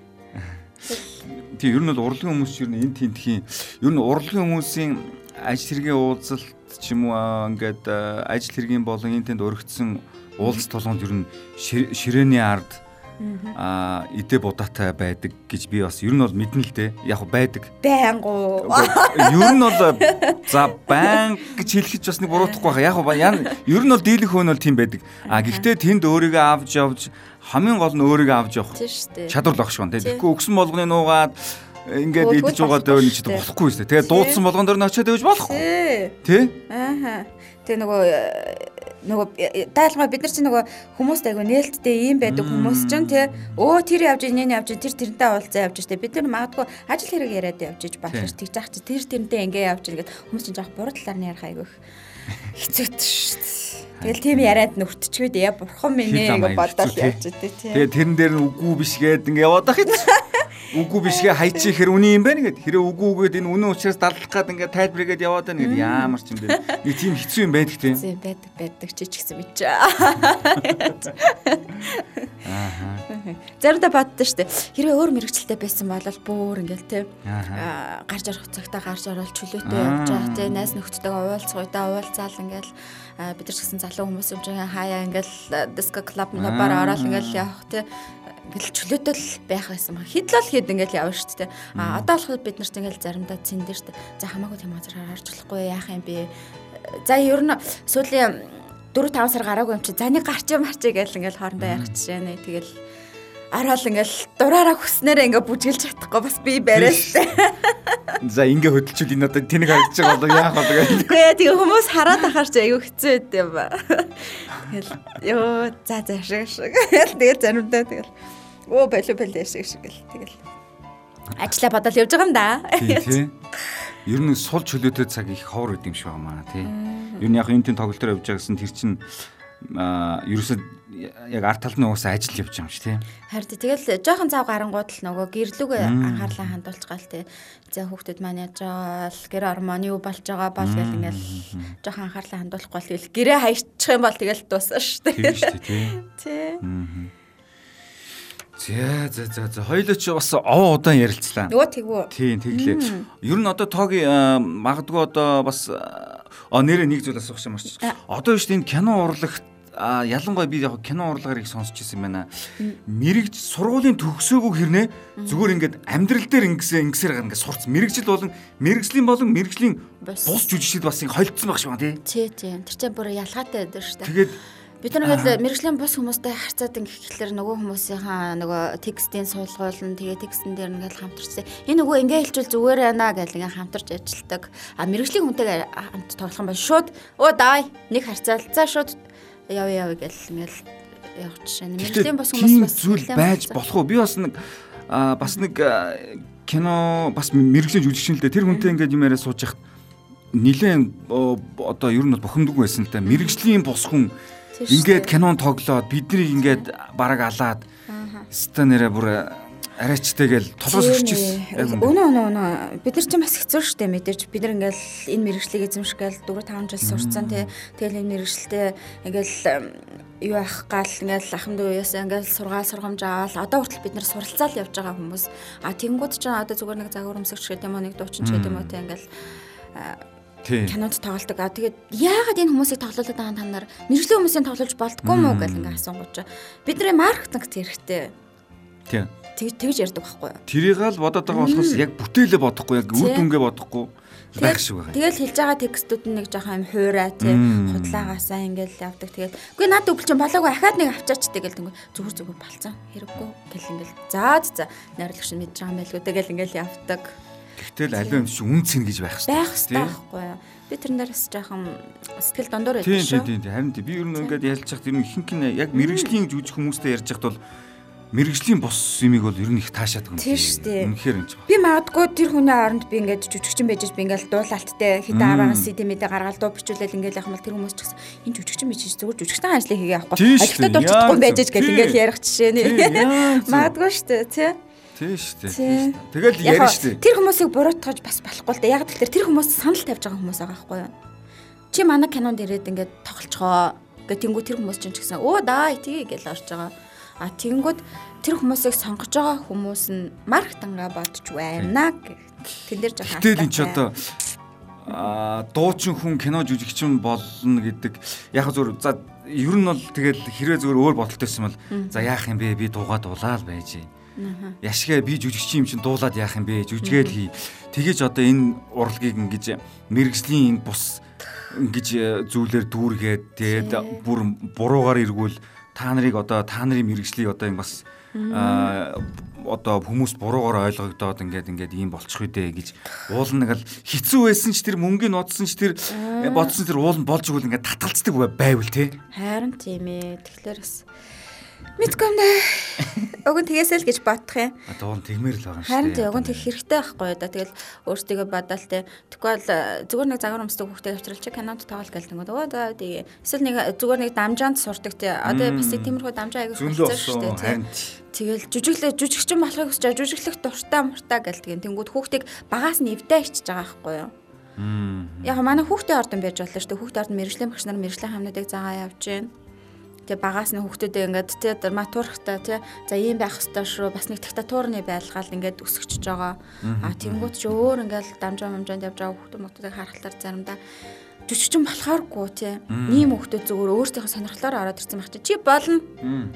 Speaker 2: Тий, ер нь бол урлагийн хүмүүс ер нь энэ тентхийн ер нь урлагийн хүмүүсийн ажил хэргийн уулзалт ч юм уу ингээд ажил хэргийн болон энэ тэнд өргөцсөн уулз толгонд ер нь ширээний ард аа идэ будаатай байдаг гэж би бас ер нь бол мэднэ л дээ. Яг байдаг.
Speaker 1: Байнгу.
Speaker 2: Ер нь бол за баян гэж хэлэх ч бас нэг буруутахгүй байгаа. Яг ер нь бол дийлэх хөөн бол тийм байдаг. А гэхдээ тэнд өөрийгөө авч явж хамгийн гол нь өөрийгөө авч явах чадвар л багш байна. Тэгэхгүй өгсөн болгоны нуугаад ингээд идэж байгаа нэг ч болохгүй шүү дээ. Тэгээ дуудсан болгон дөрөв очиод дэвж болохгүй. Тэ?
Speaker 1: Аа. Тэгээ нөгөө нөгөө дайлгаа бид нар чинь нөгөө хүмүүст айгу нээлттэй ийм байдаг хүмүүс ч тий өө тэр явж энэ явж тэр тэрнтэй уулзаа явж штэ. Бид нар магадгүй ажил хэрэг яриад явж иж болохоор тэгж ах чи тэр тэрнтэй ингээ явж ингээд хүмүүс чинь жоох буруу талаар нь ярих айгу хэцүүт штэ Тэгэл тийм яриад нүртчгээд яа бурхан минь ингээ бодоод явж дээ тий.
Speaker 2: Тэгээ тэрэн дээр нь үгүй биш гээд ингээ яваад ах юм. *laughs* Үгүй бишгээ хайчих хэр үний юм байна гэд. Хэрэв үгүй үгээд энэ үнэн учраас дадлах гад ингээд тайлбаргээд яваад байна гэд яамар ч юм бэ. Нэг тийм хэцүү юм байдаг тийм.
Speaker 1: Тийм байдаг байдаг ч ч гэсэн мэд. Аа. Заримдаа боддоо штэ. Хэрэв өөр мэрэгчлээ байсан бол бүр ингээл тийм. Аа гарч орох цагтаа гарч орол чөлөөтэй явж байгаа тийм. Найс нөхдөдөө уулзгуудаа уулзаал ингээл бид нар ч гэсэн залуу хүмүүс юм чинь хаяа ингээл диско клуб набаар ороод ингээл явах тийм ингээл чөлөөтэй л байх байсан ба хэд л хэд ингээл явна шүү дээ. А одоо болохоор бид нарт ингээл заримдаа цэн дээр шүү дээ. За хамаагүй тийм газар харж болохгүй яах юм бэ? За ер нь сүүлийн 4 5 сар гараагүй юм чи за нэг гарч юм харчээ гэл ингээл хоорондоо ярих жишээ нэ. Тэгэл ороод ингээл дураараа хүснээрээ ингээ бүжгэлж чадахгүй бас би барайс.
Speaker 2: За ингээ хөдөлчүүл энэ одоо тэнэг харагдаж байгаа бол яах вэ гэх.
Speaker 1: Үгүй ээ тэгээ хүмүүс хараад ахаар чи аюу хэцүү байд юм ба. Тэгэл ёо за за шиг шиг. Тэгэл заримдаа тэгэл Оо болоо болоо шиг шиг гэл тэгэл. Ажлаа бодол явж байгаа юм да.
Speaker 2: Тий. Ер нь сул чөлөөтэй цаг их ховор үт юм шиг байна тий. Ер нь яг энэ тийм тоглолтоор явж байгаа гэсэн тэр чинь ерөөсөө яг арт талны уусаа ажил явж байгаа юм чи тий.
Speaker 1: Харин тэгэл жоохон цав гарангууд л нөгөө гэрлүүгээ анхаарлаа хандуулж гал тий. За хүүхдүүд маань яаж байгаа л гэр ормон юу болж байгаа бол гэл ингээл жоохон анхаарлаа хандуулахгүй бол тэгэл гэрээ хаячих юм бол тэгэл дуусна шүү дээ.
Speaker 2: Тийм шүү дээ *laughs* тий. Тий. За за за за хоёул ч бас овоо удаан ярилцлаа.
Speaker 1: Нөгөө тэгвүү.
Speaker 2: Тийм тэглээ. Ер нь одоо тоогийн магадгүй одоо бас а нэрээ нэг зүйл асуух юм арч. Одоо дээ энэ кино урлагт а ялангуяа би яг кино урлагаар их сонсч ирсэн байна. Мэрэгж сургуулийн төгсөөгүй хэрнээ зүгээр ингээд амьдрал дээр ингэсээ ингэсээр гар ингээд сурц. Мэрэгжил болон мэрэгжлийн болон мэрэгжлийн бус жүжигчд бас ингэ холдсон баг шиг байна
Speaker 1: тий. Тий тий. Тэр чинь бүр ялгаатай байдаг шүү дээ. Тэгээд Бид нар ингээл мэрэгжлийн бус хүмүүстэй харьцаад ингээхлээр нөгөө хүмүүсийнхаа нөгөө текстийн суулгуулна тэгээ текстэн дээр ингээл хамтарчсан. Энэ нөгөө ингээ хэлжүүл зүгээр байна гэл ингээ хамтарч ажилладаг. А мэрэгжлийн хүнтэйгээ хамт тоглох юм бол шууд өө давай нэг харьцаалцаа шууд яв яв гэл ингээл явах жишээ. Мэрэгжлийн бус хүмүүс
Speaker 2: бас зүйл байж болох уу? Би бас нэг бас нэг кино бас мэрэгжлийн жүжигчин л дээ тэр хүнтэй ингээд юм яриа сууж яхад нилээн одоо ер нь бухимдгүй байсан л да мэрэгжлийн бус хүн Ингээд кинон тоглоод биднийг ингээд бараг алаад ста нэрэ бүр арайчтай гээл толгоос өччихсэн.
Speaker 1: Өнөө өнөө өнөө бид нар ч бас хэцүү шттэ мэдээж бид нар ингээл энэ мэрэгчлийг эзэмшгээл 4 5 жил сурцсан тий. Тэгэл энэ мэрэгчлээ ингээл юу ах гал ингээл ахмад уяас ингээл сургаал сургамж аваад одоо хүртэл бид нар суралцаал явж байгаа хүмүүс. А тэнгууд ч одоо зүгээр нэг загвар өмсөгч гэдэг юм уу нэг дуучин ч гэдэг юм уу тий ингээл кинонд тоглолдог. А тэгээд яагаад энэ хүмүүсийг тоглоулаад байгаа та нар мэрэгжлийн хүмүүсийн тоглуулж болдгоо мó гэл ингээ асуугооч. Бидний маркетинг хэрэгтэй.
Speaker 2: Тийм
Speaker 1: тэгж тэгж ярьдаг байхгүй юу?
Speaker 2: Тэрийг л бодоод байгаа болохоос яг бүтээлээ бодохгүй яг үр дүнгээ бодохгүй байх шиг байгаа.
Speaker 1: Тэгэл хэлж байгаа текстүүд нь нэг жоохон юм хуурай тий худлаагаасаа ингээл явдаг. Тэгээд үгүй над өвл чинь болоогүй ахаад нэг авчаач тэгэл тэнгүү зүгээр зүгээр балцсан хэрэггүй гэл ингээл заад за найрлагч мэдж байгаа юм байлгүй тэгэл ингээл явдаг.
Speaker 2: Тэгтэл аливаа юм чи үн цэн гэж байх
Speaker 1: хэрэгтэй. Байх хэрэгтэй байхгүй юу? Би тэрнээс жоохон сэтгэл дондор байдаг
Speaker 2: шүү. Тийм тийм тийм харин би ер нь ингээд ялж ер нь ихэнх нь яг мэрэгжлийн жүжиг хүмүүстэй ярьж хахад бол мэрэгжлийн бос юмыг бол ер нь их таашаад
Speaker 1: гэнэ. Тийм шүү дээ.
Speaker 2: Үнэхээр энэ ч.
Speaker 1: Би магадгүй тэр хүний оронд би ингээд жүжигчин байж би ингээд дуулалттай хитэ аваас CD-мэдэ гаргаад дуу бичүүлэл ингээд яхам бол тэр хүмүүс ч гэсэн энэ жүжигчин биш зүгээр жүжигчтэй ажлыг хийгээ авахгүй. Ажилтаа дуулж чадахгүй байж гэл ингээд ярих жишээ нэ. Магадгүй шүү дээ тий.
Speaker 2: Шүү дээ. Тэгэл ярина шүү дээ.
Speaker 1: Тэр хүмүүсийг буруутгаж бас болохгүй л дээ. Яг тэгэхээр тэр хүмүүс санал тавьж байгаа хүмүүс байгаа байхгүй юу? Чи манай кинонд ирээд ингээд тоглолцгоо. Гэ тэнгуү тэр хүмүүс чинь ч гэсэн өө даа тий гэж орж байгаа А тэгэнгүүт тэр хүмүүсийг сонгож байгаа хүмүүс нь маркетингаа бодож байна гэх. Тэн дээр жоохон
Speaker 2: Тэгэл эн чи одоо а дуучин хүн кино жүжигчин болно гэдэг яг зөв за ер нь бол тэгэл хэрвээ зөвөр өөр бодолтойсэн бол за яах юм бэ? Би дуугаа дуулаад байж яшгээ би жүжигчин юм чин дуулаад яах юм бэ? Жүжигээл хий. Тэгэж одоо энэ урлагийг ингэж мэрэгжлийн энэ бус ингэж зүйлээр дүүргээд тэгээд бүр буруугаар эргүүл та нарыг одоо та нарын мэрэгжлийг одоо юм бас одоо хүмүүс буруугаар ойлгогдоод ингээд ингээд ийм болчих үедээ гэж уул нэг л хэцүү байсан ч тэр мөнгөний нотсон ч тэр бодсон тэр уул нь болж игэл ингээд татгалцдаг байвал те.
Speaker 1: Харин тийм ээ. Тэгэхээр бас Мэдгүй юм даа. Уг нь тэгээсэй л гэж бодох юм.
Speaker 2: Нь тэгмээр л байгаа юм
Speaker 1: шиг. Харин тийм уг нь тэг хэрэгтэй байхгүй да. Тэгэл өөртөө бодоол те. Тэгвэл э, зүгээр нэг загвар өмсдөг хүүхдээ авчрал чи кинонд тоглол гэлдэг. Өө за тэгээ. Эсвэл нэг зүгээр нэг дамжаанд сурдаг те. Одоо бас тиймэрхүү дамжаа
Speaker 2: хэлсэн шүү дээ те.
Speaker 1: Тэгэл жүжиглээ жүжигчин болохыг хүсэж жүжиглэх дуртай муртай гэлдэг. Тэнгүүд хүүхдийг багаас нь эвдээ ичж байгаа байхгүй юу? Яг манай хүүхдээ ордон байж болно шүү дээ. Хүүхдээ ордон мэрэгжлийн багш нар мэрэгжлийн хамнуудыг заагаа явж байна Тэгээ багаас нь хүүхдүүдээ ингээд тий драматургтай тий за ийм байх хэвээр шүү бас нэг диктатурны байлгаал ингээд өсөж байгаа. А тэнгуут ч өөр ингээд дамжаа мамжаанд явж байгаа хүүхдүүд мөхдүүдийг харахтаар заримдаа жүжигчин болохооргүй тий. Ийм хүүхдүүд зөвөр өөрсдийнхөө сонирхлоор ороод ирсэн байх чи болно.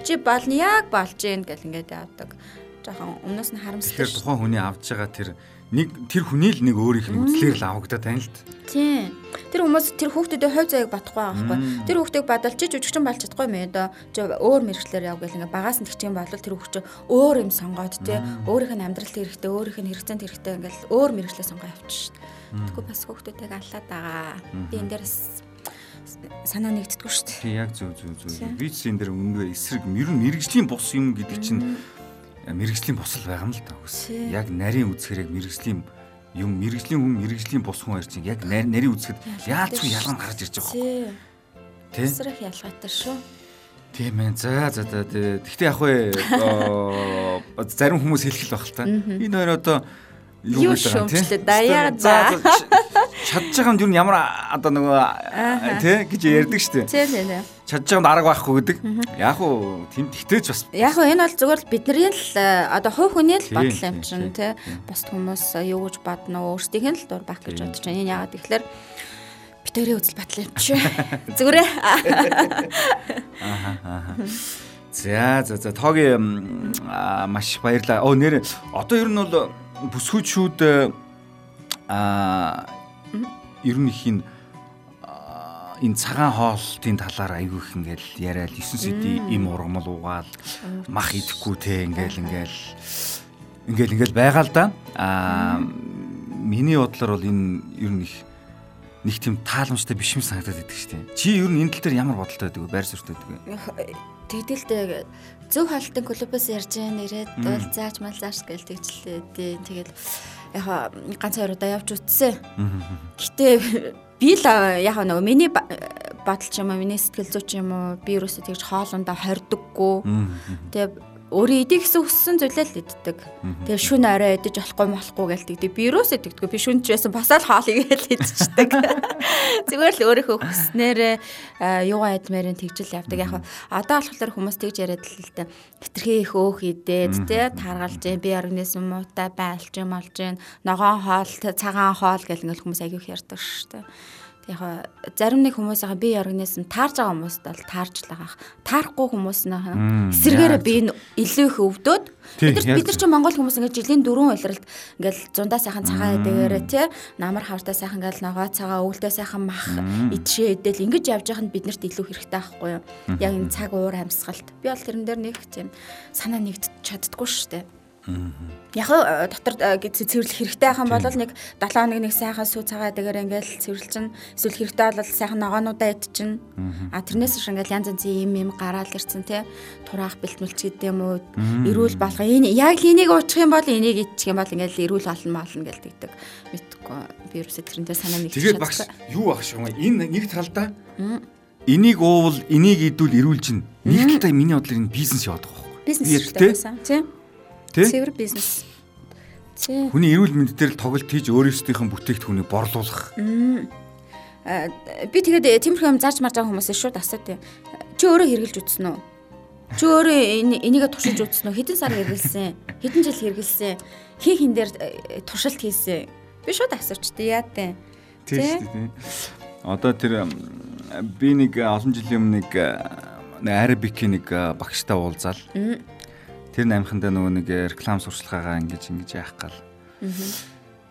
Speaker 1: Чи болно яг болж гин гэл ингээд явдаг. Жохон өмнөөс нь харамсдаг.
Speaker 2: Тэгэхээр тухайн хүний авж байгаа тэр нэг тэр хүний л нэг өөрийнх нь үзлээр л авагдаад тань л т.
Speaker 1: Тийм. Тэр хүмүүс тэр хүүхдүүдэд хувь заяаг батахгүй байгаа байхгүй. Тэр хүүхдийг бадал чи жүжигчин болж чадахгүй мэй доо. Өөр мэрэгчлэр яв гэл ингээ багаас нь тэгчих юм бол тэр хүүхд өөр юм сонгоод тий өөрийнх нь амьдралт хэрэгтэй өөрийнх нь хэрэгцээнд хэрэгтэй ингээл өөр мэрэгчлээ сонгоо явчих дээ. Тэгвэл бас хүүхдүүдийг аллаад байгаа. Би энэ дээрс санаа нэгддэггүй шүү дээ.
Speaker 2: Тийм яг зөв зөв зөв. Би ч энэ дээр үнэхээр эсрэг мэрэгжлийн бус юм гэдэг чинь мэрэгжлийн босол байгаа юм л та. Яг нарийн үзэхэр яг мэрэгжлийн юм мэрэгжлийн хүн мэрэгжлийн бус хүн хоёр чинь яг нарийн үзэхэд яалчгүй ялгам гарч ирж байгаа юм.
Speaker 1: Тэ? Эсрэх ялгаатай шүү.
Speaker 2: Тийм ээ. За за за. Гэхдээ яг вэ зарим хүмүүс хэлэх л байх л та. Энэ хоёр одоо
Speaker 1: юу шөмжлөө даяа за
Speaker 2: чадж байгаа юм юу ямар одоо нөгөө тий гэж ярьдаг штеп.
Speaker 1: Тийм тийм.
Speaker 2: Чадж байгаа арга байхгүй гэдэг. Яг уу тийм тэгтээч бас.
Speaker 1: Яг уу энэ бол зүгээр л бидний л одоо хувь хүний л бодол юм чинь тий. Бус хүмүүс юу гэж бодно өөрсдийнх нь л дур байх гэж бодож байна. Энэ яагаад тэгэхээр битэрийн үзэл батал юм чи. *laughs* Зүгээрээ.
Speaker 2: За за за тоогийн маш баярлаа. Оо нэр одоо ер нь бол бүсгүйчүүд аа ер нь их энэ энэ цагаан хоолтын талаар айгүй их ингээл яриад 9 сэди им ургамал угаал мах идэхгүй те ингээл ингээл ингээл ингээл байгаа л да. Аа миний бодлоор бол энэ ер нь их нэг тийм тааламжтай биш юм санагдаад идэг шүү дээ. Чи ер нь энэ тал дээр ямар бодолтой байдаг вэ? Байр суурьтай байдаг вэ?
Speaker 1: Тэгдэлтэй зөв хаалтын клубээс ярьж нэрэд бол зааж мал зааш гэж тэгчлээ. Тэгэл яг ганц хоёр удаа явж үтсэн. Гэтэ би л яг нөгөө миний бодол ч юм уу миний сэтгэл зүй ч юм уу би юусоо тэгж хоолундаа хордоггүй. Тэгээ өөрөө идэх гэсэн хүссэн зүйлээ л иддэг. Тэгээ шүн орой идэж болохгүй болохгүй гэлдэг. Би юусоо идэгдэггүй. Би шүн ч байсан басаал хоолыг л идчихдэг. *laughs* Зүгээр л өөрийнхөө хүснээрээ юугаа идмээрэн тэгжил явдаг. Яг одоо болохоор хүмүүс тэгж яриад л л дээ. Хитрхи их өөх идээд тэ таргалж जैन би организм муутай байлж юм олж जैन ногоон хоол цагаан хоол гэл ингээл хүмүүс аягүй их ярьдаг шүү дээ яг зарим нэг хүмүүс яг би организм таарж байгаа хүмүүст бол таарж л байгаа. Таарахгүй хүмүүс нь эсэргээрээ би илүү их өвдөд бид нар бид нар чи монгол хүмүүс ингээд жилийн дөрвөн улиралд ингээд зундаа сайхан цагаан эдэгээрээ тий намар хавтаа сайхан ингээд ногоо цагаа өвөлдөө сайхан мах идшээ идэл ингэж явж байхад биднэрт илүү хэрэгтэй байхгүй юу? Яг энэ цаг уур амьсгалт. Би бол тэрэн дээр нэг тийм санаа нэгт чаддггүй шүү дээ. Яг э, дотор э, цэвэрлэх хэрэгтэй байхan бол нэг 7 хоног нэг сайхан сүү цагаа дэгээр ингээл цэвэрлчин эсвэл хэрэгтэй бол сайхан ногоонуудаа идчин. А тэрнээс ш ингээл янз янзын юм юм гараал ирсэн те. Тураах бэлтмэлч гэдэг юм уу? Эрүүл болгоо энэ яг энийг уучих юм бол энийг идчих юм бол ингээл эрүүл болно маална гээл тэгдэг. Мэдхгүй. Би ерөөсө тэрнээ санаа нэг
Speaker 2: Тэгээд багш юу баг шиг юм энэ нэг талдаа энийг уувал энийг идвэл эрүүл чинь. Нэг талдаа миний бодлоор энэ бизнес яваад байгаа байхгүй.
Speaker 1: Бизнес шүү дээ. Тийм Цэвэр бизнес.
Speaker 2: Хүний эрүүл мэнд дээр л тоглолт хийж өөрөөсдийнхэн бүтээгдэхүүнийг борлуулах.
Speaker 1: Би тэгээд э, тиймэрхүү юм зарж марж байгаа хүмүүсээс шууд асуудаг. Чи өөрөө хэрглэж үтсэн үү? Чи өөрөө энийгээ туршиж үтсэн үү? Хэдэн сар хэргэлсэн? Хэдэн жил хэргэлсэн? Хин хин дээр э, туршилт хийсэн? Би шууд асуучдээ яа тээ.
Speaker 2: Тийм. Одоо тэр би нэг олон жилийн өмнө нэг Арабикийн нэг багштай уулзаал тэр намхандаа нөгөө нэг реклам сурчлагаагаа ингэж ингэж яах гал.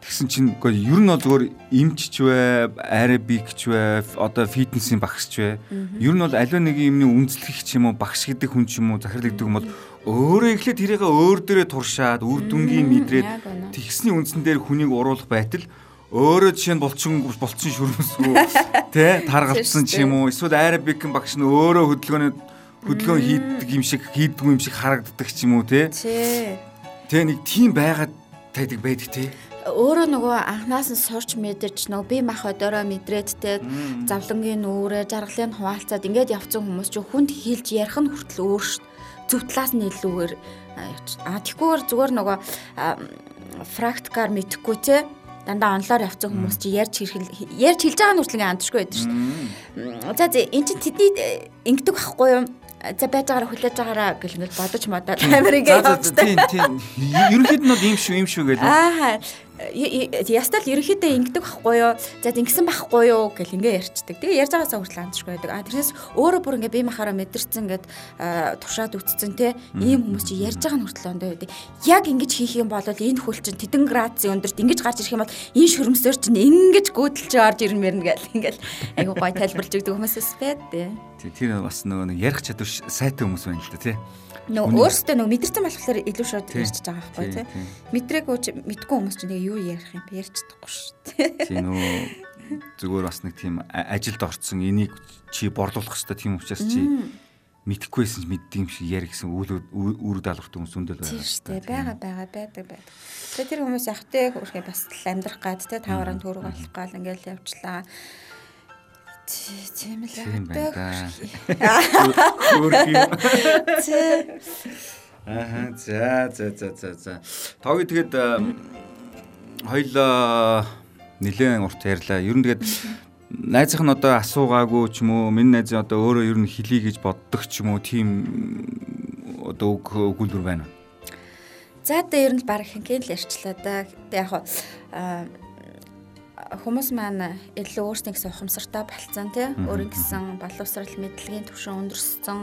Speaker 2: Тэгсэн чинь үгүй ер нь бол зүгээр эмчч вэ, арабикч вэ, одоо фитнесийн багшч вэ. Ер нь бол аливаа нэг юмны үндэслэх ч юм уу, багш гэдэг хүн ч юм уу захирлагддаг юм бол өөрөө эхлээд тэрийг өөр дээрээ туршаад, үр дүнгийн мэдрээд тэгсний үндсэн дээр хүнийг уруулах байтал өөрөө жишээ нь булчин булчин шүрмэсгүй *laughs* тэ таргалцсан ч юм уу. Эсвэл арабикэн багш нь өөрөө хөдөлгөөний хөдөлгөөн хийдэг юм шиг хийдгүй юм шиг харагддаг ч юм уу те.
Speaker 1: Тий.
Speaker 2: Тэгээ нэг тийм байгаад тайдаг байдаг те.
Speaker 1: Өөрөө нөгөө анханаас нь сурч мэдэрч нөгөө би мах өдөрөө мэдрээд те завлангийн нүрээ жаргалын хуваалцаад ингээд явцсан хүмүүс ч хүнд хилж ярих нь хүртэл өөр ш. Зөв талаас нь илүүгээр а тэгхгүйгээр зүгээр нөгөө практикаар мэдхгүй те дандаа онлоор явцсан хүмүүс чи ярьж ярьж хэлж байгаа нь хүртэл ингээд андшгүй байдаг шүү дээ. За за эн чинь тэдний ингэдэг байхгүй юу? За байж байгаараа хүлээж байгаараа гэл ингээд бодож модоод амар ингээд явцдаг.
Speaker 2: Тийм тийм. Ерөнхийд нь бол ийм шүү ийм шүү гэдэг.
Speaker 1: Аа ястал ерөнхийдөө ингэдэг байхгүй юу? За ингэсэн байхгүй юу гэл ингээ ярьцдаг. Тэгээ ярьж байгаасаа хүртэл андчгүй байдаг. А тэрнээс өөрөө бүр ингээ бие махаараа мэдэрсэн гэд туршаад үтцсэн те ийм хүмүүс чи ярьж байгаа нь хүртэл ондоо байдаг. Яг ингэж хийх юм бол энэ хөл чин тэдэн градусын өндөрт ингэж гарч ирэх юм бол энэ шөрмсөөр чин ингэж гүйдэлж орж ирнэ мэрнэ гэл ингээл айгу гой тайлбарлаж өгдөг хүмүүсээс байдаг.
Speaker 2: Тэр бас нөгөө ярих чадвар сайтай хүмүүс байна л да тий
Speaker 1: нөгөө өөрсдөө нөгөө мэдэрсэн болохоор илүү шууд ярьчихж байгаа байхгүй тий. Мэдрээгүй мэдгүй хүмүүс чинь тэгээ юу ярих юм ярьж чадахгүй шүү дээ. *laughs*
Speaker 2: Тий нөгөө зүгээр бас нэг тийм ажилд орцсон энийг чи борлуулах хэрэгтэй тийм учраас чи мэдхгүйсэн ч мэддэг юм шиг яри гэсэн үйл үр даалгаварт хүмүүс үндэл
Speaker 1: байгаа. Тийм шүү дээ. Бага бага байдаг байдаг. Тэгээ тэр хүмүүс яг тэ хөрхөө бас амьдрах гад тэ тавараа төрөг болох гал ингээл явчлаа. Тийм л
Speaker 2: байдаг. Аа за за за за за. Тоги тэгэд хоёлоо нэлээд урт ярьлаа. Ер нь тэгэд найзынх нь одоо асуугаагүй ч юм уу, миний найз одоо өөрөө ер нь хэлий гэж боддог ч юм уу, тийм одоо үг өгүүлбэр байна.
Speaker 1: За одоо ер нь баг хинкэн л ярьчлаа да. Яг хүмүүс маань илүү өөрсдийн гэсэн ухамсартай болцсон тий. Өөрийн гэсэн боловсрал мэдлэгийн түвшин өндөрсөн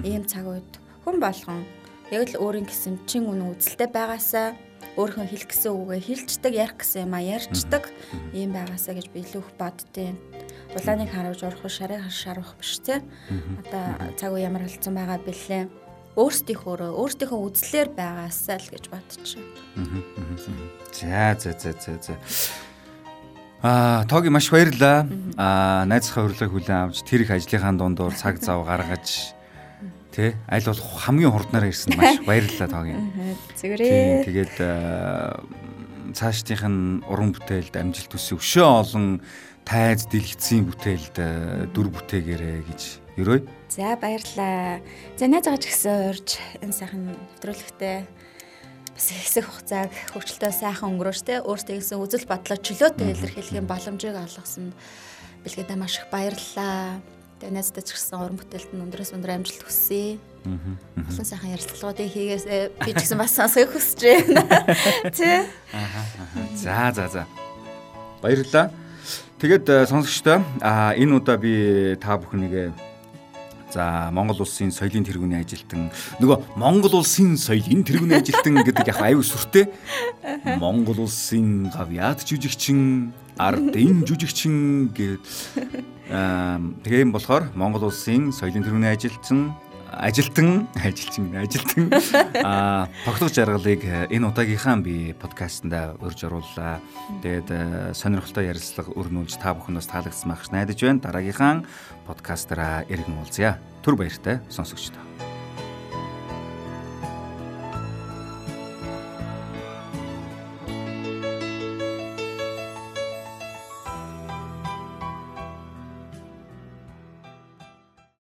Speaker 1: ийм цаг үед хүн болгон яг л өөрийн гэсэн чин үнэн үзэлтэй байгаасаа өөрийнхөө хэлэх гэсэн үгээ хэлцдэг ярих гэсэн юм а ярьцдаг ийм байгаасаа гэж би илүү их боддیں۔ Улааныг харуулж урах шарыг шарах биш тий. Одоо цаг үе ямар болсон байгаа бэлээ? Өөрсдийнхөө өөрсдийнхөө үзлээр байгаасаа л гэж бодчих.
Speaker 2: За за за за за. Аа, тоги маш баярлалаа. Аа, найзынхаа урилгыг хүлээн авч тэр их ажлынхаа дундуур цаг зав гаргаж тий аль болох хамгийн хурднаар ирсэн маш баярлалаа тоги. *laughs*
Speaker 1: Зүгээрээ.
Speaker 2: Тэгээд цаашдынх нь уран бүтээлд амжилт төсөв өшөө олон тайз дэлгэцийн бүтээлд дүр бүтээгээрэй гэж ерөөй.
Speaker 1: За баярлалаа. За найз байгаа ч гэсэн урьж энэ сайхан нэвтрүүлэгтээ бас хэсэг хугацааг хөвчлөлтөө сайхан өнгөрөөж тэ өөртөө гэсэн үзэл бодлоо чөлөөтэй илэрхийлэхийн боломжийг олгосонд бэлгээдээ маш их баярлалаа. Тэгээ найздаа ч гэсэн уран бүтээлд нь өндрөөс өндөр амжилт хүсье. Олон сайхан ярилцлагуудыг хийгээс би ч гэсэн бас сонсохыг хүсэж байна. *laughs* Тэ.
Speaker 2: За за за. Баярлалаа. Тэгээд сонсогчдоо а энэ удаа би та бүхнийг За Монгол улсын соёлын тэргүүний ажилтан. Нөгөө Монгол улсын соёлын тэргүүний ажилтан гэдэг яг аюу сүртэй. Монгол улсын гавьяат жүжигчин, ардын жүжигчин гэд. *laughs* Тэгээ юм болохоор Монгол улсын соёлын тэргүүний ажилтан ажилтан ажилчин ажилтан *laughs* а тогтох жаргалыг энэ удаагийнхаа би подкастнда урьж орууллаа. Тэгээд сонирхолтой ярилцлага өрнүүлж та бүхэн бас таалагдсан байх гэж найдаж байна. Дараагийнхаа подкастаараа иргэн уулзъя. Түр баяртай сонсогчдоо.